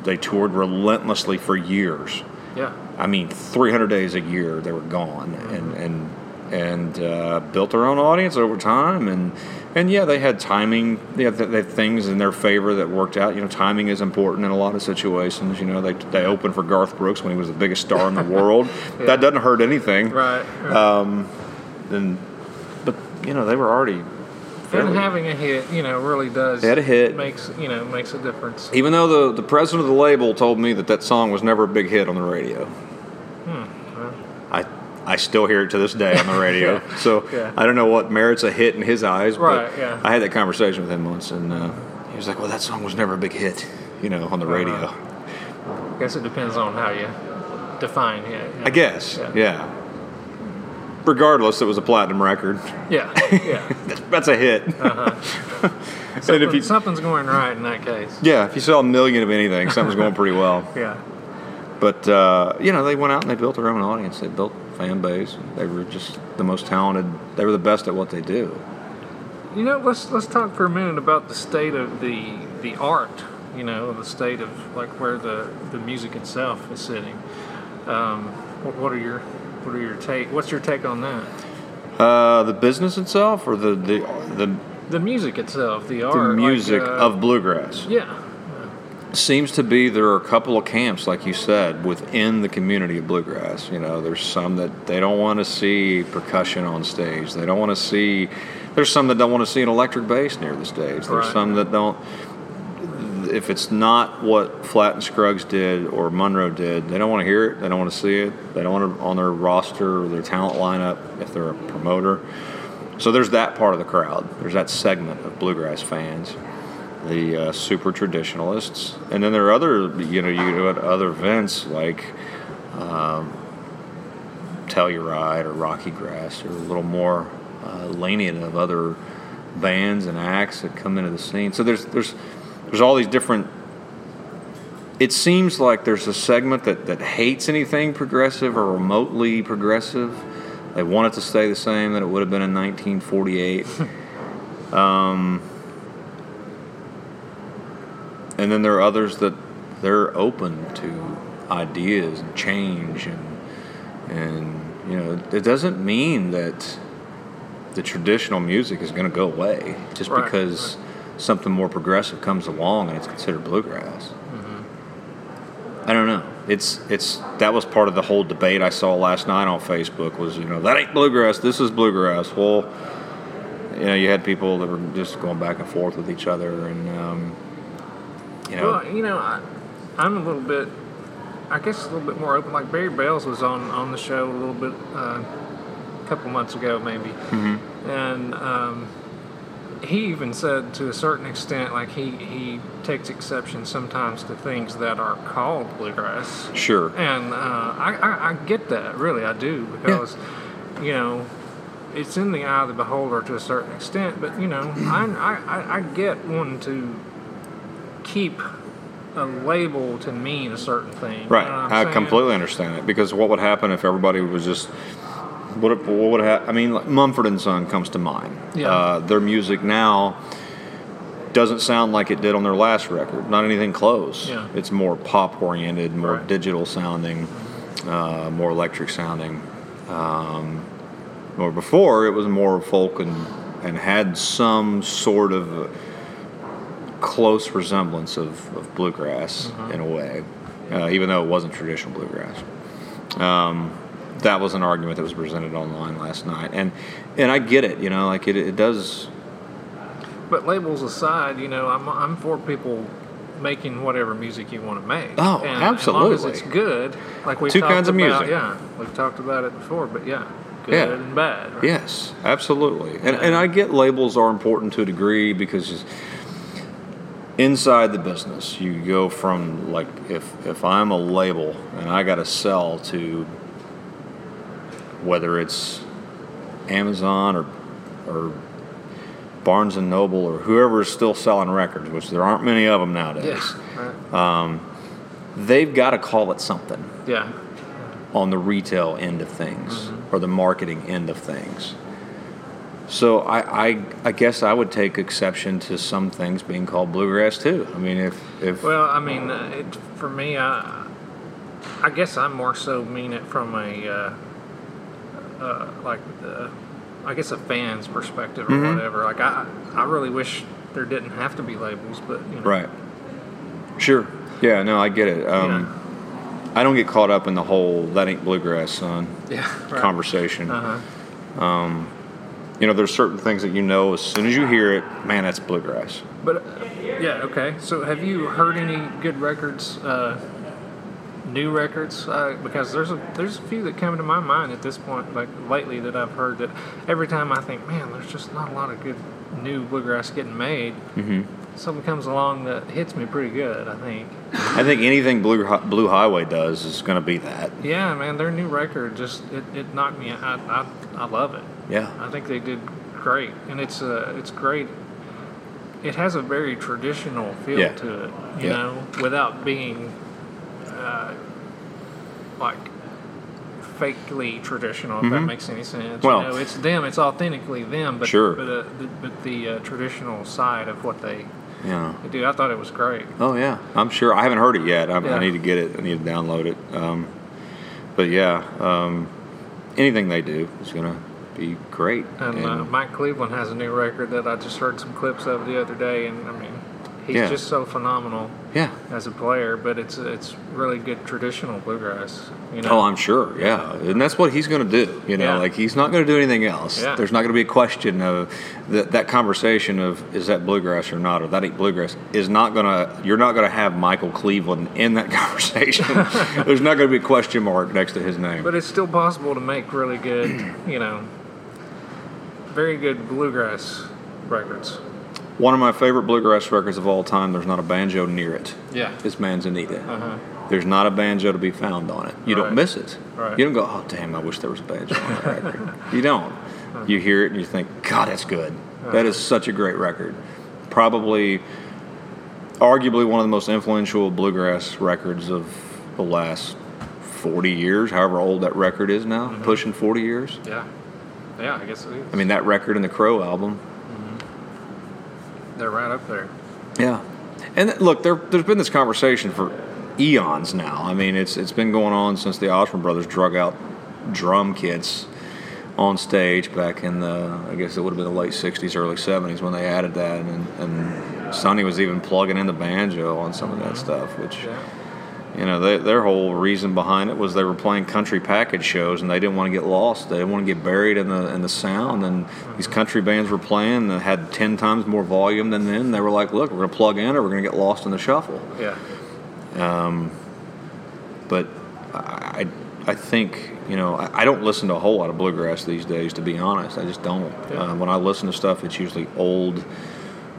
they toured relentlessly for years. Yeah. I mean, 300 days a year they were gone, and and and uh, built their own audience over time. And and yeah, they had timing. They had, they had things in their favor that worked out. You know, timing is important in a lot of situations. You know, they they opened for Garth Brooks when he was the biggest star in the world. Yeah. That doesn't hurt anything. Right. right. Um, and but you know they were already. And having a hit, you know, really does had a hit. makes you know makes a difference. Even though the, the president of the label told me that that song was never a big hit on the radio, well. I I still hear it to this day on the radio. So Yeah. I don't know what merits a hit in his eyes, Right, but yeah. I had that conversation with him once, and uh, he was like, "Well, that song was never a big hit, you know, on the radio." Uh-huh. I guess it depends on how you define it. I guess, Yeah. yeah. Regardless, it was a platinum record. Yeah, yeah. That's a hit. Uh-huh. and if you, something's going right in that case. yeah, if you sell a million of anything, something's going pretty well. Yeah. But uh, you know, they went out and they built their own audience. They built fan base. They were just the most talented. They were the best at what they do. You know, let's let's talk for a minute about the state of the the art. You know, the state of like where the the music itself is sitting. Um, what, what are your what are your take? What's your take on that? Uh, the business itself, or the the the, The music itself, the art, the like, music uh, of bluegrass yeah, seems to be there are a couple of camps, like you said, within the community of bluegrass. You know, there's some that they don't want to see percussion on stage. They don't want to see. There's some that don't want to see an electric bass near the stage. There's Right. some that don't. If it's not what Flatt and Scruggs did or Monroe did, they don't want to hear it. They don't want to see it. They don't want it on their roster or their talent lineup if they're a promoter. So there's that part of the crowd. There's that segment of bluegrass fans, the uh, super traditionalists, and then there are other. You know, you to other events like um, Telluride or Rocky Grass, or a little more uh, lenient of other bands and acts that come into the scene. So there's there's there's all these different. It seems like there's a segment that, that hates anything progressive or remotely progressive. They want it to stay the same that it would have been in 1948. um, and then there are others that they're open to ideas and change and and you know it doesn't mean that the traditional music is going to go away just Right, because something more progressive comes along and it's considered bluegrass. Mm-hmm. I don't know. It's it's that was part of the whole debate I saw last night on Facebook was you know that ain't bluegrass. This is bluegrass. Well, you know you had people that were just going back and forth with each other and um, you know Well, you know, I, I'm a little bit, I guess, a little bit more open. Like Barry Bales was on on the show a little bit, uh, a couple months ago, maybe, Mm-hmm. and um, he even said to a certain extent, like he he takes exception sometimes to things that are called bluegrass, sure and uh, I, I I get that really, I do because, you know. It's in the eye of the beholder to a certain extent, but you know, I, I, I- get wanting to keep a label to mean a certain thing. Right, You know I saying? completely understand it because what would happen if everybody was just what what would ha- I mean? Like Mumford and Son comes to mind. Yeah. Uh, their music now doesn't sound like it did on their last record. Not anything close. Yeah. It's more pop oriented, more Right. digital sounding, uh, more electric sounding. Um, or before it was more folk and and had some sort of close resemblance of, of bluegrass Mm-hmm. in a way, uh, even though it wasn't traditional bluegrass. Um, that was an argument that was presented online last night, and and I get it. You know, like it, it does. But labels aside, you know, I'm I'm for people making whatever music you want to make. Oh, and, As long absolutely. as it's good, like we've Two kinds of about, music. Yeah, we've talked about it before, but yeah, good Yeah. and bad. Right? Yes, absolutely, and Yeah. and I get labels are important to a degree because inside the business you go from like if if I'm a label and I got to sell to whether it's Amazon or or Barnes and Noble or whoever is still selling records, which there aren't many of them nowadays. Yeah. Right. They've got to call it something Yeah. on the retail end of things Mm-hmm. or the marketing end of things. So I, I I guess I would take exception to some things being called bluegrass too. I mean, if if Well, I mean, uh, it, for me, I, I guess I more so mean it from a, uh, uh, like, the, I guess a fan's perspective or Mhm. whatever. Like, I, I really wish there didn't have to be labels, but you know, right, sure, yeah, no, I get it. Um, I don't get caught up in the whole "that ain't bluegrass, son" yeah, right. conversation. Uh-huh. You know, there's certain things that you know as soon as you hear it, man, that's bluegrass. But uh, yeah, okay. So, have you heard any good records? Uh, new records uh, because there's a there's a few that come to my mind at this point like lately that I've heard that every time I think man there's just not a lot of good new bluegrass getting made Mm-hmm. something comes along that hits me pretty good. I think. I think anything Blue Blue Highway does is going to be that. Yeah, man, their new record just it, it knocked me. I, I I love it. Yeah. I think they did great, and it's uh, it's great. It has a very traditional feel Yeah. to it, you Yeah. know, without being uh, fakely traditional. If that makes any sense. Mm-hmm. Well- you know, it's them. It's authentically them, but Sure. but uh, the, but the uh, traditional side of what they, Yeah. do. I thought it was great. Oh yeah, I'm sure. I haven't heard it yet. I, Yeah. I need to get it. I need to download it. Um, but yeah, um, anything they do is going to be great. And uh, Mike Cleveland has a new record that I just heard some clips of the other day, and I mean, he's Yeah. just so phenomenal yeah. as a player. But it's it's really good traditional bluegrass. You know, Oh, I'm sure. Yeah, and that's what he's going to do. You know, Yeah. like he's not going to do anything else. Yeah. There's not going to be a question of that. That conversation of is that bluegrass or not, or that ain't bluegrass is not going to. You're not going to have Michael Cleveland in that conversation. There's not going to be a question mark next to his name. but it's still possible to make really good, you know, very good bluegrass records. One of my favorite bluegrass records of all time. There's not a banjo near it. Yeah. Is Manzanita. Uh-huh. There's not a banjo to be found on it. You Right. don't miss it. Right. You don't go, oh damn, I wish there was a banjo on that record. You don't. You hear it and you think, God, that's good. That is such a great record. Probably, arguably one of the most influential bluegrass records of the last 40 years, however old that record is now, pushing 40 years. Yeah. Yeah, I guess it is. I mean, that record and the Crowe album. They're right up there. Yeah, and look, there, there's been this conversation for eons now. I mean, it's it's been going on since the Osborne brothers drug out drum kits on stage back in the I guess it would have been the late '60s, early '70s when they added that, and and Sonny was even plugging in the banjo on some of that stuff, which. Yeah. You know, they, their whole reason behind it was they were playing country package shows and they didn't want to get lost. They didn't want to get buried in the in the sound. And these country bands were playing that had ten times more volume than them. They were like, "Look, we're going to plug in, or we're going to get lost in the shuffle." Yeah. Um, But I, I think you know, I, I don't listen to a whole lot of bluegrass these days. To be honest, I just don't. Yeah. Uh, when I listen to stuff, it's usually old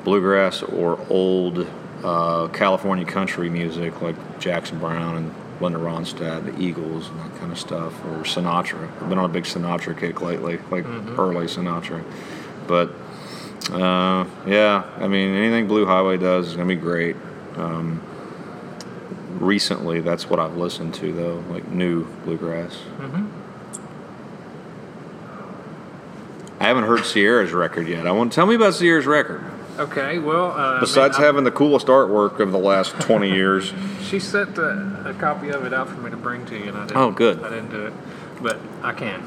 bluegrass or old uh, California country music, like Jackson Browne and Linda Ronstadt, the Eagles, and that kind of stuff, or Sinatra. I've been on a big Sinatra kick lately, like early Sinatra. But uh, yeah, I mean, anything Blue Highway does is gonna be great. Um, recently, that's what I've listened to, though, like new bluegrass. I haven't heard Sierra's record yet. I want to tell me about Sierra's record. Okay. Well, uh, Besides man, I- having the coolest artwork of the last 20 years. She sent a, a copy of it out for me to bring to you, and I didn't. Oh, good. I didn't do it, but I can.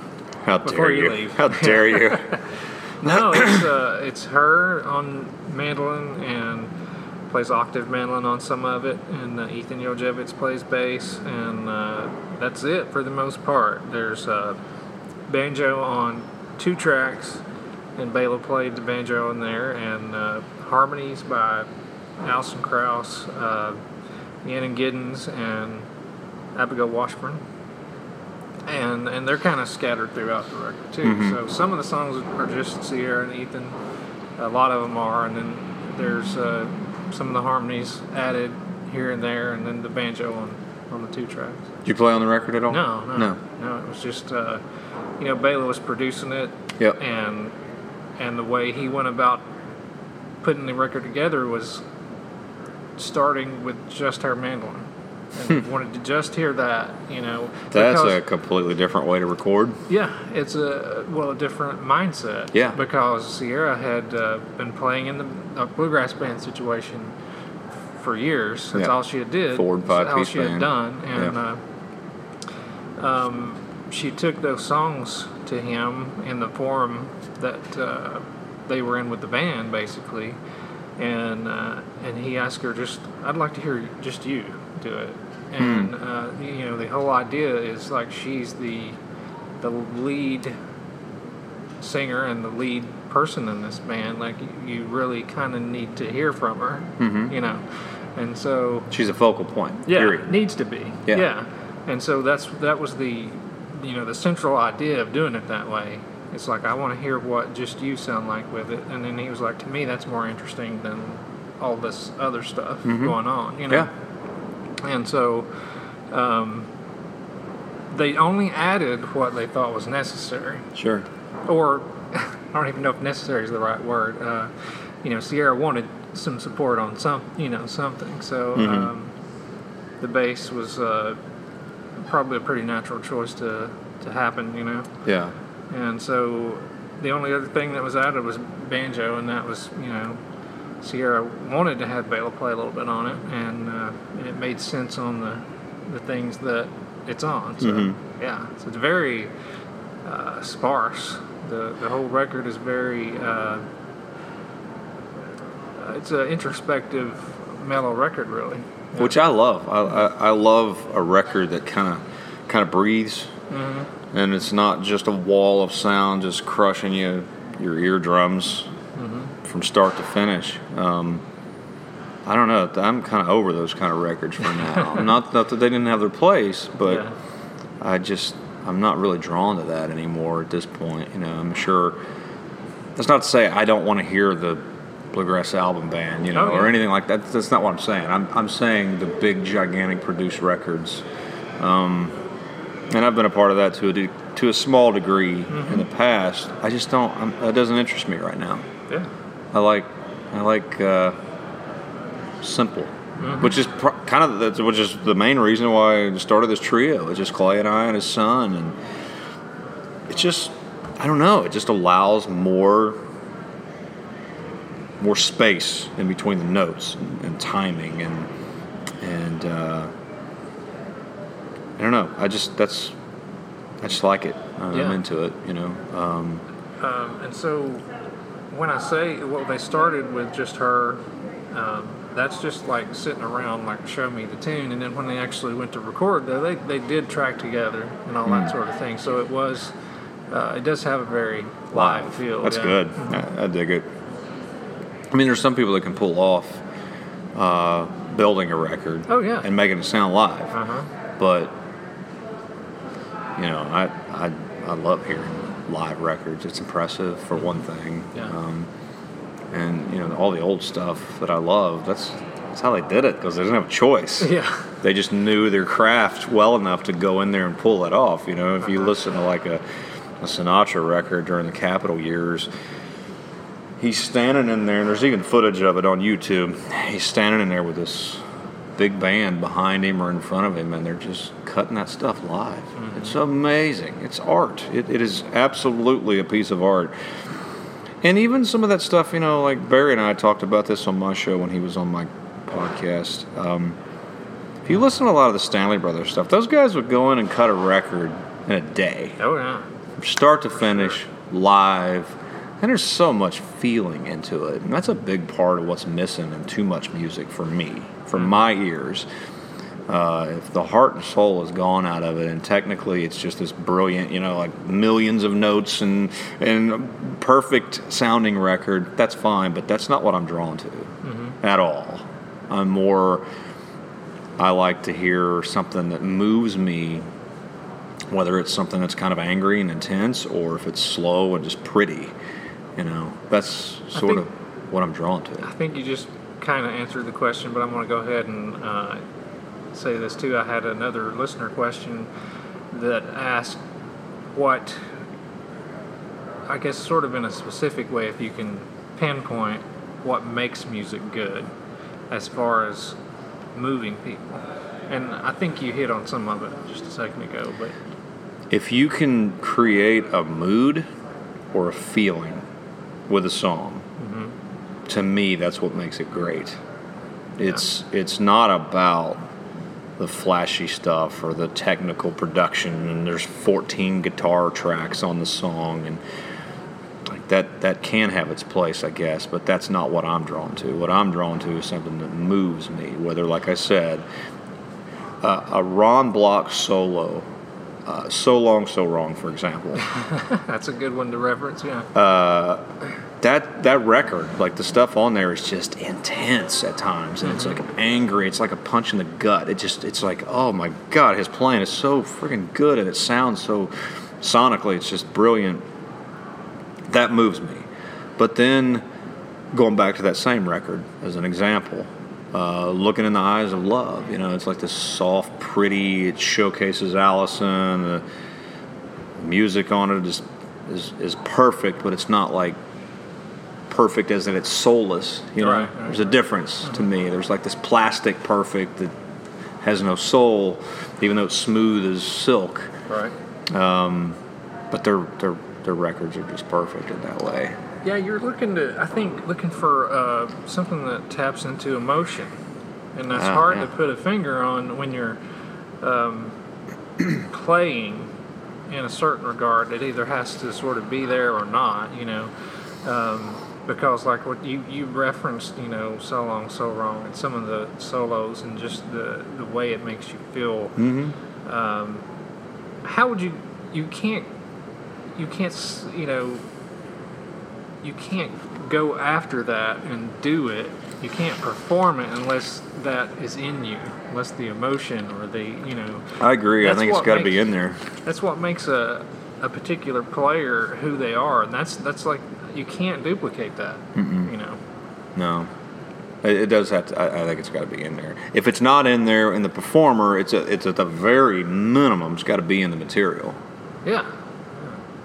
How dare you you? leave. How dare you? No, it's uh, it's her on mandolin and plays octave mandolin on some of it, and uh, Ethan Jodziewicz plays bass, and uh, that's it for the most part. There's uh, banjo on two tracks, and Bela played the banjo in there, and uh, harmonies by Alison Krauss, uh, Rhiannon Giddens, and Abigail Washburn and and they're kind of scattered throughout the record too. So some of the songs are just Sierra and Ethan. A lot of them are, and then there's uh, some of the harmonies added here and there, and then the banjo on on the two tracks. Did you play on the record at all? No, no, No. no. It was just uh, you know Bela was producing it, Yep. and and the way he went about putting the record together was starting with just her mandolin. And wanted to just hear that, you know. That's because- a completely different way to record. yeah, it's a well a different mindset. Yeah. because Sierra had uh, been playing in the uh, bluegrass band situation for years. That's Yeah. all she had did. Four and That's all she had done, and Yeah. uh, um, she took those songs to him in the form that uh, they were in with the band, basically. And uh, and he asked her just, I'd like to hear just you do it. And Hmm. uh, you know, the whole idea is like she's the the lead singer and the lead person in this band. Like you, really kind of need to hear from her, Mm-hmm. you know. And so She's a focal point. yeah, Period. needs to be. Yeah. And so that's that was the you know the central idea of doing it that way. It's like I want to hear what just you sound like with it, and then he was like, to me, that's more interesting than all this other stuff going on. You know, Yeah. and so um, they only added what they thought was necessary, Sure. or I don't even know if necessary is the right word. Uh, you know, Sierra wanted some support on some, you know, something. So um, the bass was uh, probably a pretty natural choice to to happen. You know. Yeah. And so the only other thing that was added was banjo, and that was, you know, Sierra wanted to have Bela play a little bit on it, and uh, it made sense on the, the things that it's on. So, yeah, so it's very uh, sparse. The, the whole record is very, uh, uh, it's an introspective, mellow record, really. Yeah. Which I love. I, I, I love a record that kind of kind of breathes, Mm-hmm. and it's not just a wall of sound just crushing you your eardrums Mm-hmm. from start to finish. Um, I don't know. I'm kind of over those kind of records for now. not, not that they didn't have their place, but Yeah. I just I'm not really drawn to that anymore at this point. You know, I'm sure. That's not to say I don't want to hear the bluegrass album band, you know, Oh, yeah. or anything like that. That's not what I'm saying. I'm I'm saying the big, gigantic produced records. Um, and I've been a part of that to a de- to a small degree Mm-hmm. in the past. I just don't. I'm, that doesn't interest me right now. Yeah. I like I like uh, simple, Mm-hmm. which is pr- kind of that's which is the main reason why I started this trio. It's just Clay and I and his son, and it's just I don't know. It just allows more more space in between the notes and, and timing and and uh, I don't know. I just that's I just like it. I'm Yeah. into it. You know. Um, Um, and so when I say, well, they started with just her, um, that's just like sitting around, like, show me the tune. And then when they actually went to record, though, they, they did track together and all Hmm. that sort of thing. So it was, uh, it does have a very live feel. That's yeah. good. I, I dig it. I mean, there's some people that can pull off uh, building a record. Oh, yeah. And making it sound live, Uh huh. but you know, I I I love hearing live records. It's impressive for one thing. Yeah. Um, and you know, all the old stuff that I love. That's that's how they did it because they didn't have a choice. Yeah. They just knew their craft well enough to go in there and pull it off. You know, if you listen to like a, a Sinatra record during the Capitol years, he's standing in there, and there's even footage of it on YouTube. He's standing in there with this big band behind him or in front of him, and they're just cutting that stuff live. It's amazing. It's art. It, it is absolutely a piece of art. And even some of that stuff, you know, like Barry and I talked about this on my show when he was on my podcast. Um, if you listen to a lot of the Stanley Brothers stuff, those guys would go in and cut a record in a day Oh, yeah. from start to finish, live. And there's so much feeling into it. And that's a big part of what's missing in too much music for me, for my ears. Uh, if the heart and soul is gone out of it, and technically it's just this brilliant, you know, like millions of notes and and perfect sounding record, that's fine. But that's not what I'm drawn to at all. I'm more. I like to hear something that moves me whether it's something that's kind of angry and intense or if it's slow and just pretty. You know, that's sort think- of what I'm drawn to. I think you just kind of answered the question, but I'm going to go ahead and uh, say this too. I had another listener question that asked what, I guess, sort of in a specific way, if you can pinpoint what makes music good as far as moving people. And I think you hit on some of it just a second ago, but If you can create a mood or a feeling with a song, to me, that's what makes it great. It's it's not about the flashy stuff or the technical production and there's 14 guitar tracks on the song and like that that can have its place I guess but that's not what I'm drawn to. What I'm drawn to is something that moves me whether like I said uh, a Ron Block solo uh, so long so wrong for example that's a good one to reference, yeah. that that record, like the stuff on there, is just intense at times, and it's like angry. It's like a punch in the gut. It just, it's like, oh my god, his playing is so freaking good, and it sounds so sonically, it's just brilliant. That moves me, but then going back to that same record as an example, uh, looking in the eyes of love. You know, it's like this soft, pretty. It showcases Alison. The music on it is is, is perfect, but it's not like perfect as in it's soulless. You know, Right, right, there's a difference to me. There's like this plastic perfect that has no soul, even though it's smooth as silk. Right. But their their their records are just perfect in that way. Yeah, you're looking to, I think, looking for uh, something that taps into emotion. And that's Ah, hard yeah. to put a finger on when you're um, playing in a certain regard. It either has to sort of be there or not, you know. Um, because, like what you, you referenced, you know, So Long, So Wrong, and some of the solos and just the, the way it makes you feel. Mm-hmm. Um, how would you, you can't, you can't, you know, you can't go after that and do it. You can't perform it unless that is in you, unless the emotion or the you know. I agree. I think it's got to be in there. That's what makes a a particular player who they are, and that's that's like you can't duplicate that. You know. No, it, it does have to. I, I think it's got to be in there. If it's not in there in the performer, it's a, it's at the very minimum. It's got to be in the material. Yeah.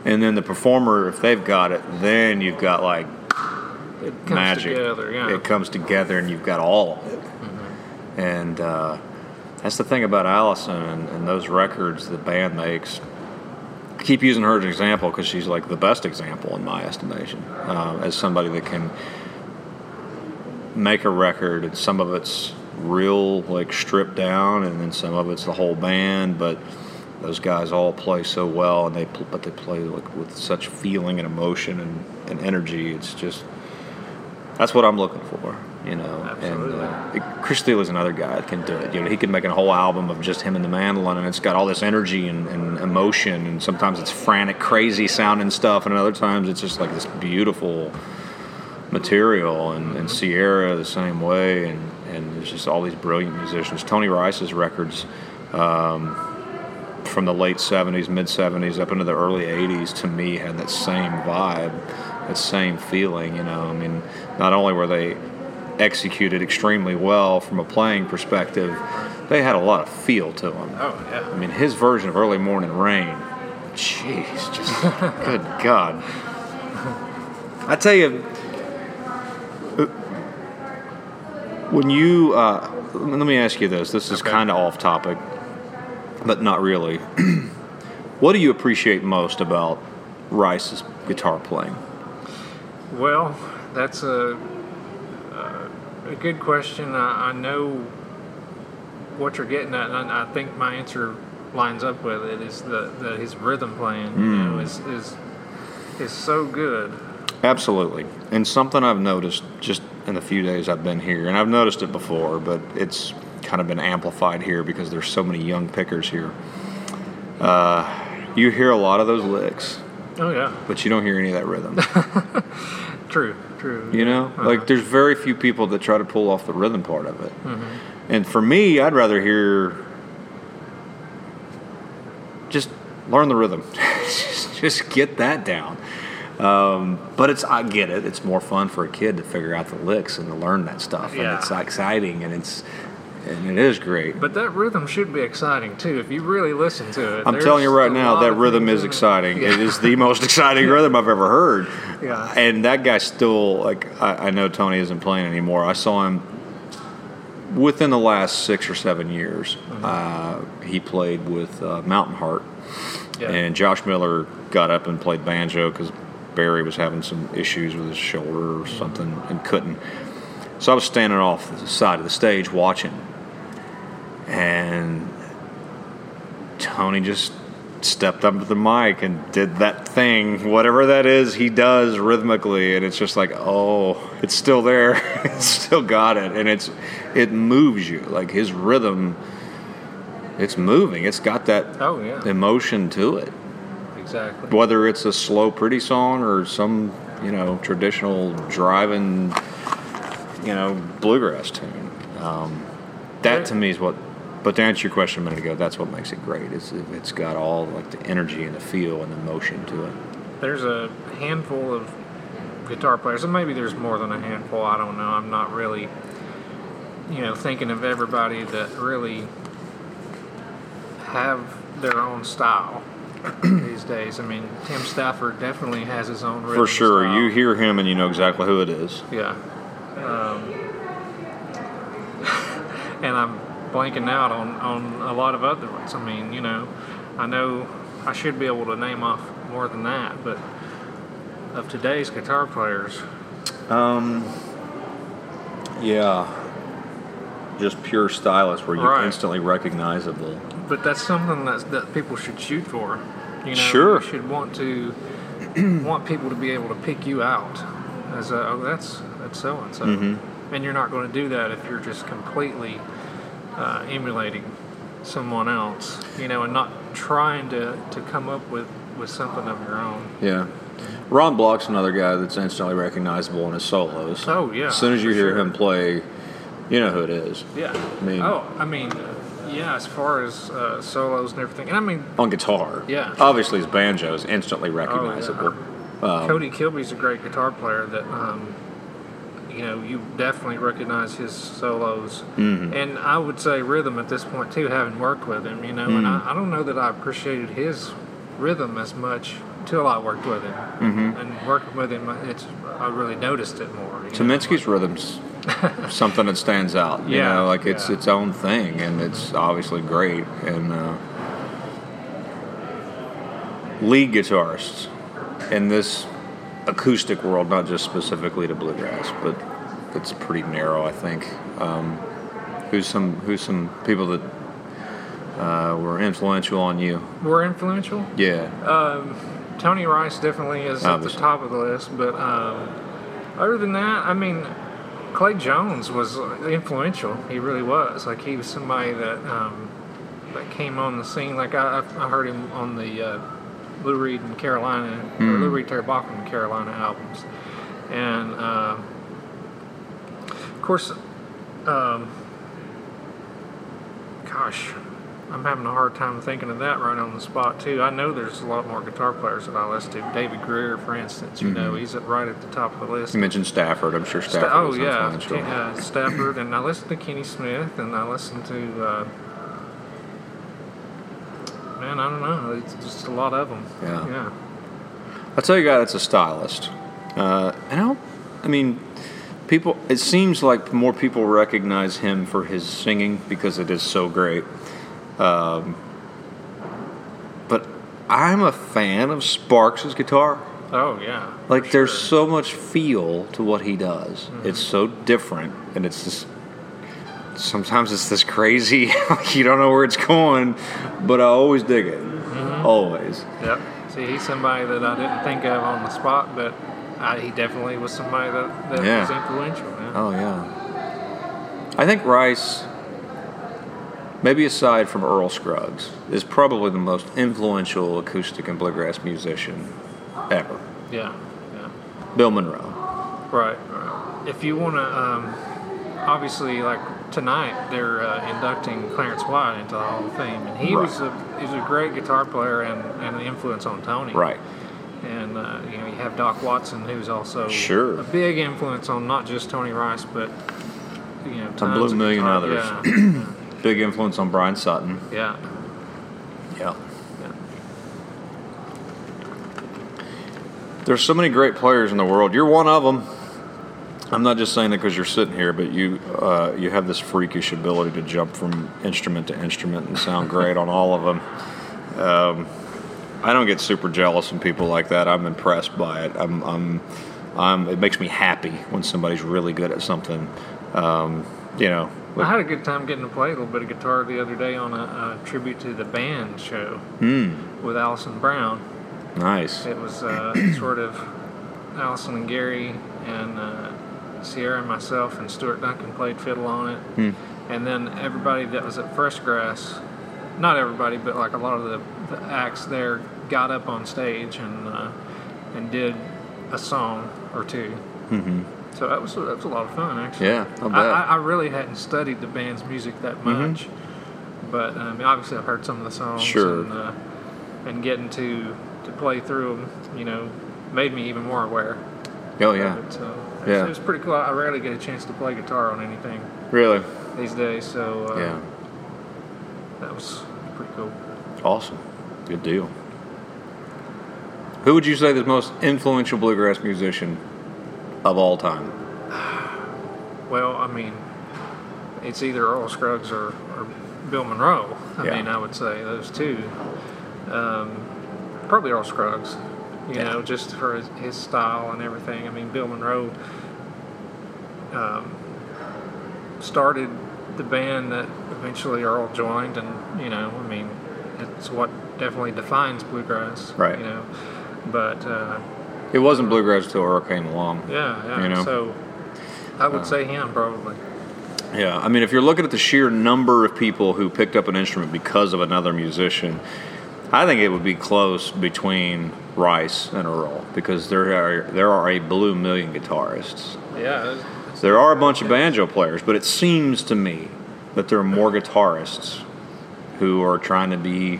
And then the performer, if they've got it, then you've got like It comes magic. together. Yeah. It comes together, and you've got all of it. And uh, that's the thing about Alison and, and those records the band makes. I keep using her as an example because she's like the best example in my estimation, uh, as somebody that can make a record, and some of it's real, like stripped down, and then some of it's the whole band, but. Those guys all play so well, and they but they play like with such feeling and emotion and, and energy. It's just that's what I'm looking for, you know. Absolutely. And uh, Chris Thile is another guy that can do it. You know, he can make a whole album of just him and the mandolin, and it's got all this energy and, and emotion. And sometimes it's frantic, crazy sounding stuff, and other times it's just like this beautiful material. And, and Sierra the same way, and and there's just all these brilliant musicians. Tony Rice's records. Um, from the late 70s, mid 70s, up into the early 80s, to me had that same vibe, that same feeling. You know, I mean, not only were they executed extremely well from a playing perspective, they had a lot of feel to them. Oh yeah. I mean, his version of Early Morning Rain, jeez, just good God. I tell you, when you, uh, let me ask you this. This is Okay. kind of off topic, but not really. what do you appreciate most about Rice's guitar playing? Well, that's a a good question. I, I know what you're getting at, and I, I think my answer lines up with it. Is the, the his rhythm playing, you know, hmm. is is is so good. Absolutely. And something I've noticed just in the few days I've been here, and I've noticed it before, but it's kind of been amplified here because there's so many young pickers here. Uh, you hear a lot of those licks, Oh yeah, but you don't hear any of that rhythm. true, true. You know, Uh-huh. like there's very few people that try to pull off the rhythm part of it. And for me, I'd rather hear just learn the rhythm, just, just get that down. Um, but it's I get it. It's more fun for a kid to figure out the licks and to learn that stuff, Yeah. and it's exciting and it's and it is great. But that rhythm should be exciting too if you really listen to it. I'm telling you right now, that rhythm is in it. exciting. Yeah. It is the most exciting rhythm I've ever heard. Yeah. And that guy still, like, I, I know Tony isn't playing anymore. I saw him within the last six or seven years. Mm-hmm. Uh, he played with uh, Mountain Heart, Yeah. and Josh Miller got up and played banjo because Barry was having some issues with his shoulder or something and couldn't. So I was standing off the side of the stage watching, and Tony just stepped up to the mic and did that thing, whatever that is, he does rhythmically, and it's just like, oh, it's still there, it's still got it, and it's it moves you like his rhythm. It's moving. It's got that Oh yeah, emotion to it. exactly. Whether it's a slow, pretty song or some, you know, traditional driving, you know, bluegrass tune. Um, that to me is what. But to answer your question a minute ago, that's what makes it great. It's it's got all like the energy and the feel and the motion to it. There's a handful of guitar players, and maybe there's more than a handful. I don't know. I'm not really, you know, thinking of everybody that really have their own style these days. I mean, Tim Stafford definitely has his own For sure, style. you hear him and you know exactly who it is. Yeah. Um, and I'm blanking out on, on a lot of other ones. I mean, you know, I know I should be able to name off more than that, but of today's guitar players, Um, yeah, just pure stylist where you're Right. instantly recognizable. but that's something that's, that people should shoot for. You know, Sure. you should want to want people to be able to pick you out as a, oh, that's that's so and so, and you're not going to do that if you're just completely uh, emulating someone else, you know, and not trying to, to come up with, with something of your own. Yeah. Ron Block's another guy that's instantly recognizable in his solos. Oh yeah. As soon as you hear sure. him play, you know who it is. Yeah. I mean- oh, I mean, yeah. As far as uh, solos and everything, and I mean, On guitar. Yeah. Obviously, his banjo is instantly recognizable. Um, Cody Kilby's a great guitar player that um, you know you definitely recognize his solos, Mm-hmm. and I would say rhythm at this point too, having worked with him. You know, and Mm-hmm. I, I don't know that I appreciated his rhythm as much until I worked with him, Mm-hmm. and working with him, it's I really noticed it more. know. Rhythm's something that stands out. You Yeah, know, like it's yeah. its own thing, and it's obviously great. And uh, lead guitarists in this acoustic world, not just specifically to bluegrass, but it's pretty narrow, I think. Um, who's some who's some people that uh, were influential on you? Were influential. Yeah, Um, Tony Rice definitely is at the top of the list, but um, other than that, I mean, Clay Jones was influential. He really was. Like he was somebody that um, that came on the scene. Like I, I heard him on the uh, Lou Reid and Carolina, or Lou Reid Terry Baucom and Carolina albums, and uh, of course, um, gosh, I'm having a hard time thinking of that right on the spot too. I know there's a lot more guitar players that I listen to. David Grier, for instance, you know, he's at, right at the top of the list. you mentioned Stafford. I'm sure Sta- Stafford oh yeah, uh, Stafford, and I listen to Kenny Smith, and I listen to. Uh, man, I don't know. It's just a lot of them. Yeah. Yeah. I'll tell you guy that's a stylist. Uh, and I don't, I mean, people, it seems like more people recognize him for his singing because it is so great. Um, but I'm a fan of Sparks' guitar. Oh yeah. Like, there's sure. so much feel to what he does. It's so different, and it's just. Sometimes it's this crazy, like you don't know where it's going, but I always dig it. Always. Yep. See, he's somebody that I didn't think of on the spot, but I, he definitely was somebody that, that Yeah. was influential. Yeah. Oh yeah. I think Rice, maybe aside from Earl Scruggs, is probably the most influential acoustic and bluegrass musician ever. Yeah. Yeah. Bill Monroe. Right, right. If you want to, um, obviously, like tonight, they're uh, inducting Clarence White into the Hall of Fame, and he Right. was a he was a great guitar player and, and an influence on Tony. Right. And uh, you know, you have Doc Watson, who's also Sure. a big influence on not just Tony Rice, but you know, A blue million guitar- others. Yeah, Big influence on Bryan Sutton. yeah, Yeah. yeah. There's so many great players in the world. You're one of them. I'm not just saying that because you're sitting here, but you uh, you have this freakish ability to jump from instrument to instrument and sound great on all of them. Um, I don't get super jealous when people like that. I'm impressed by it. I'm, I'm, I'm, it makes me happy when somebody's really good at something. Um, you know, I had a good time getting to play a little bit of guitar the other day on a, a tribute to the band show Hmm. with Alison Brown. nice. It was uh, sort of Alison and Gary and uh, Sierra and myself and Stuart Duncan played fiddle on it. And then everybody that was at Fresh Grass, not everybody, but like a lot of the, the acts there got up on stage and uh, and did a song or 2 Mm-hmm. So that was that was a lot of fun actually. Yeah. I, I, I really hadn't studied the band's music that much, but um, obviously I've heard some of the songs. Sure. And, uh, and getting to to play through them, you know, made me even more aware. Oh, yeah. it, so Yeah. it was pretty cool. I rarely get a chance to play guitar on anything Really? these days, so uh, Yeah. that was pretty cool. Awesome. Good deal. Who would you say is the most influential bluegrass musician of all time? Well, I mean, it's either Earl Scruggs or, or Bill Monroe. I Yeah. mean, I would say those two. Um, probably Earl Scruggs, you Yeah. know, just for his, his style and everything. I mean, Bill Monroe um, started the band that eventually Earl joined, and, you know, I mean, it's what definitely defines bluegrass. Right. You know, but. Uh, It wasn't bluegrass until Earl came along. yeah, yeah. You know? So I would say him probably. Yeah, I mean, if you're looking at the sheer number of people who picked up an instrument because of another musician, I think it would be close between Rice and Earl because there are there are a blue million guitarists. Yeah. There are a bunch of banjo players, but it seems to me that there are more guitarists who are trying to be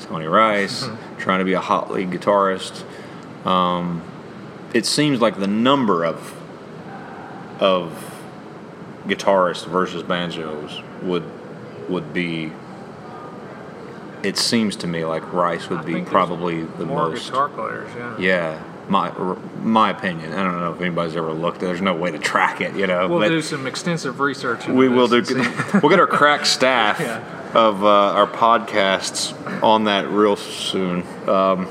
Tony Rice, trying to be a hot lead guitarist. Um, it seems like the number of of guitarists versus banjos would would be. It seems to me like Rice would I be probably the more most. guitar players. Yeah. Yeah, my my opinion. I don't know if anybody's ever looked. There's no way to track it, you know. We'll do some extensive research. we will do. this and see. We'll get our crack staff Yeah. of uh, our podcasts on that real soon. Um,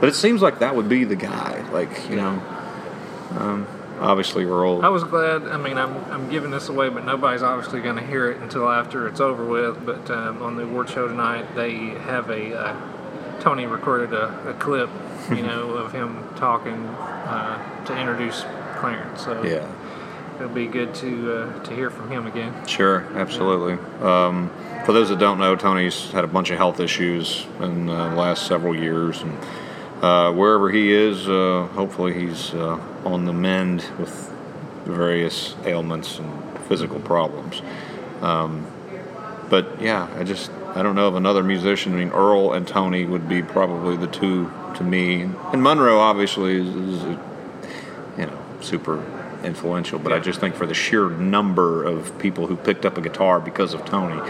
but it seems like that would be the guy. Like you know, um, obviously Earl. I was glad. I mean, I'm, I'm giving this away, but nobody's obviously going to hear it until after it's over with. But um, on the award show tonight, they have a uh, Tony recorded a, a clip, you know, of him talking uh, to introduce Clarence. So yeah. it'll be good to uh, to hear from him again. Sure, absolutely. Um, for those that don't know, Tony's had a bunch of health issues in the last several years, and uh, wherever he is, uh, hopefully he's uh, on the mend with various ailments and physical problems. Um, but yeah, I just I don't know of another musician. I mean, Earl and Tony would be probably the two to me, and Monroe obviously is, is you know super influential. But I just think for the sheer number of people who picked up a guitar because of Tony,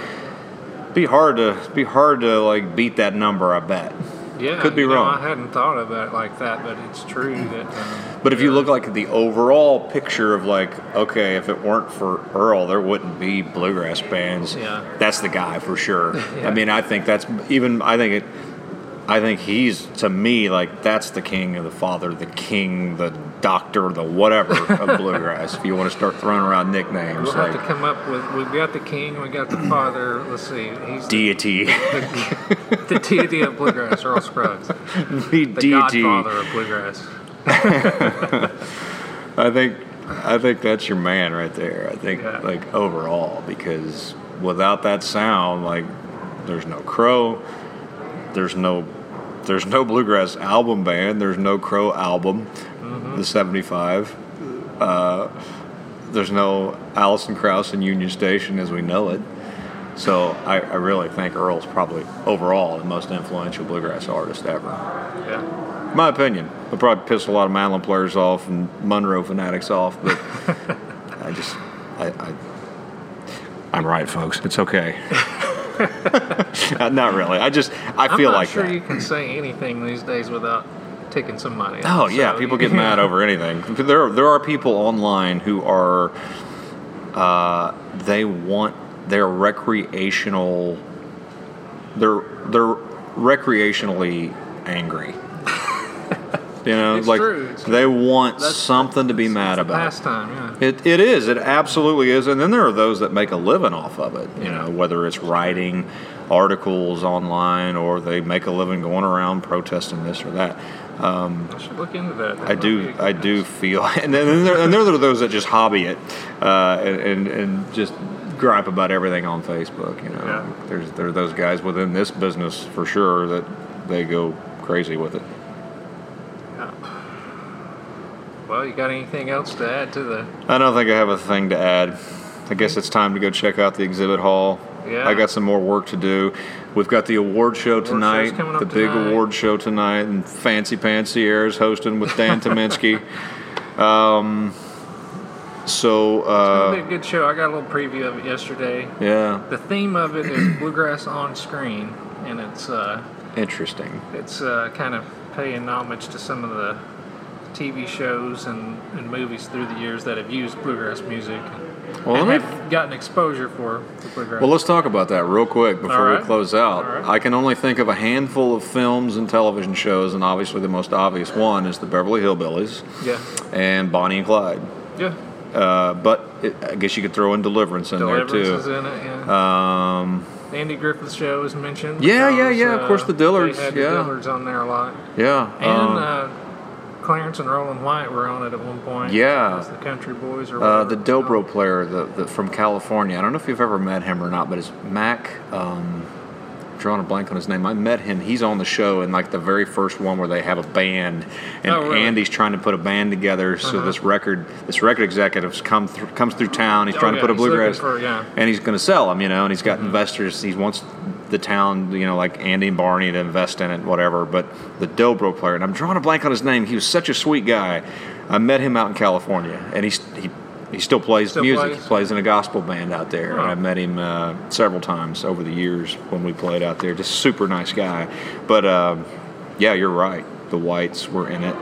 be hard to be hard to like beat that number. I bet. Yeah, Could be know, wrong. I hadn't thought of it like that, but it's true that. Um, But if you look like the overall picture of like, okay, if it weren't for Earl, there wouldn't be bluegrass bands. Yeah. That's the guy for sure. Yeah. I mean, I think that's even. I think it. I think he's to me like that's the king of the father, the king, the doctor, the whatever of bluegrass. If you want to start throwing around nicknames We'll have to come up with. We've got the king, we got the father. Let's see, he's the, deity, the deity of bluegrass, Earl Scruggs, the the deity. godfather of bluegrass. I think I think that's your man right there. I think Yeah. like overall because without that sound, like there's no Crowe, there's no there's no bluegrass album band, there's no Crowe album, the '75. Uh, there's no Alison Krauss and Union Station as we know it. So I, I really think Earl's probably overall the most influential bluegrass artist ever. Yeah, My opinion. It'll probably piss a lot of Manlin players off and Monroe fanatics off, but I just, I, I, I'm right, folks. It's okay. Uh, Not really. I just, I I'm feel not like sure that. you can say anything these days without taking some money. Oh yeah, people get mad over anything. There, there are people online who are, uh, they want their recreational, they're they're recreationally angry. You know, It's like true, true. they want That's- something to be mad about. pastime. Yeah. It, it is. It absolutely is. And then there are those that make a living off of it. You Yeah. know, whether it's writing articles online or they make a living going around protesting this or that. Um, I should look into that. That I do. I do feel, and then there, and there are those that just hobby it, uh, and, and and just gripe about everything on Facebook. You know, Yeah. there's there are those guys within this business for sure that they go crazy with it. Well, you got anything else to add to the? I don't think I have a thing to add. I guess it's time to go check out the exhibit hall. Yeah. I got some more work to do. We've got the award show show's tonight, the big tonight. award show tonight, and Fancy Pants Sierra's hosting with Dan Tyminski. Um, so uh, be a good show. I got a little preview of it yesterday. yeah, The theme of it is bluegrass on screen, and it's uh, interesting. it's uh, kind of paying homage to some of the TV shows and, and movies through the years that have used bluegrass music Well, and let me- have gotten exposure for bluegrass. Well, let's talk about that real quick before right. we close out. Right. I can only think of a handful of films and television shows, and obviously the most obvious one is the Beverly Hillbillies yeah, and Bonnie and Clyde. yeah. Uh, but it, I guess you could throw in Deliverance in Deliverance there is too. in it. Yeah. Um, Andy Griffith show is mentioned. Yeah, yeah, because, yeah, of course, the Dillards, They had yeah. the Dillards on there a lot, yeah. and um, uh, Clarence and Roland White were on it at one point. Yeah. the Country Boys or Uh, the dobro player the, the, from California. I don't know if you've ever met him or not, but it's Mac. Um, drawing a blank on his name. I met him. He's on the show in like the very first one where they have a band, and Oh, really? Andy's trying to put a band together. So Uh-huh. this record, this record executive's come through, comes through town. He's Oh, trying yeah, to put a bluegrass, for- yeah. and he's going to sell them. You know, and he's Mm-hmm. got investors. He wants the town, you know, like Andy and Barney to invest in it, whatever. But the dobro player, and I'm drawing a blank on his name. He was such a sweet guy. I met him out in California, and he's he. He still plays Still music. plays? He plays in a gospel band out there. I met him uh, several times over the years when we played out there. Just super nice guy. But um, yeah, you're right. The Whites were in it.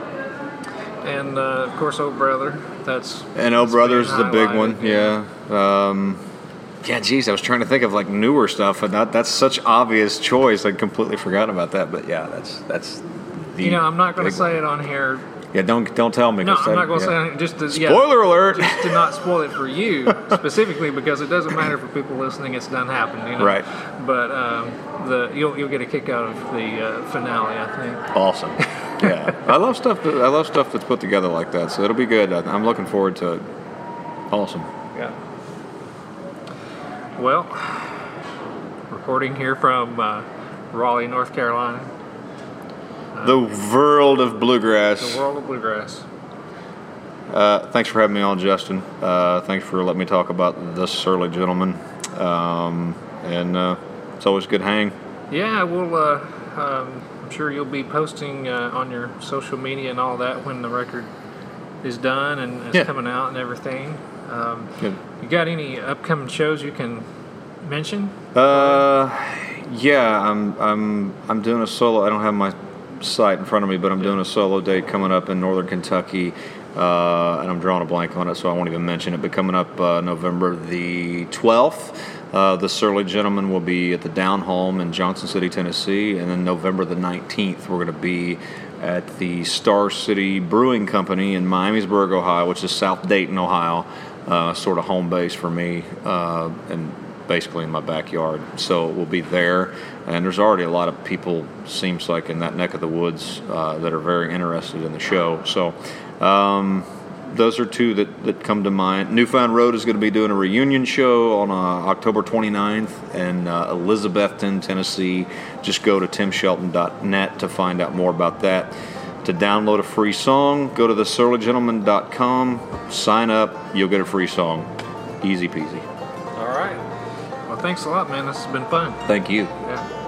and uh, of course, Old Brother. That's And Oh Brothers the big one. Yeah. Um, yeah, geez, I was trying to think of like newer stuff, and that, that's such obvious choice. I'd completely forgot about that. But yeah, that's that's the. You know, I'm not going to say one. it on here. Yeah, don't don't tell me. No, I'm not going to yeah. say on- just to, yeah, Spoiler alert! just to not spoil it for you specifically because it doesn't matter for people listening. It's done happened, you know. Right. But um, the you'll you'll get a kick out of the uh, finale, I think. Awesome. Yeah, I love stuff. That, I love stuff that's put together like that. So it'll be good. I- I'm looking forward to it. Awesome. Yeah. Well, recording here from uh, Raleigh, North Carolina, The world of bluegrass. the world of bluegrass. Uh, thanks for having me on, Justin. Uh, thanks for letting me talk about this Surly Gentlemen. Um, and uh, it's always a good hang. Yeah, we'll. Uh, um, I'm sure you'll be posting uh, on your social media and all that when the record is done and is Yeah. coming out and everything. Um, Good. you got any upcoming shows you can mention? Uh, yeah, I'm I'm I'm doing a solo. I don't have my site in front of me, but I'm doing a solo date coming up in Northern Kentucky, uh, and I'm drawing a blank on it, so I won't even mention it. But coming up uh, November the 12th, uh, the Surly Gentlemen will be at the Down Home in Johnson City, Tennessee, and then November the 19th, we're going to be at the Star City Brewing Company in Miamisburg, Ohio, which is South Dayton, Ohio, uh, sort of home base for me, uh, and basically in my backyard. So we'll be there, and there's already a lot of people, seems like, in that neck of the woods uh, that are very interested in the show. So um, those are two that, that come to mind. Newfound Road is going to be doing a reunion show on uh, October 29th in uh, Elizabethton, Tennessee. Just go to timshelton.net to find out more about that. To download a free song, go to thesurlygentleman.com, sign up, you'll get a free song. Easy peasy. All right. Thanks a lot, man. This has been fun. Thank you. Yeah.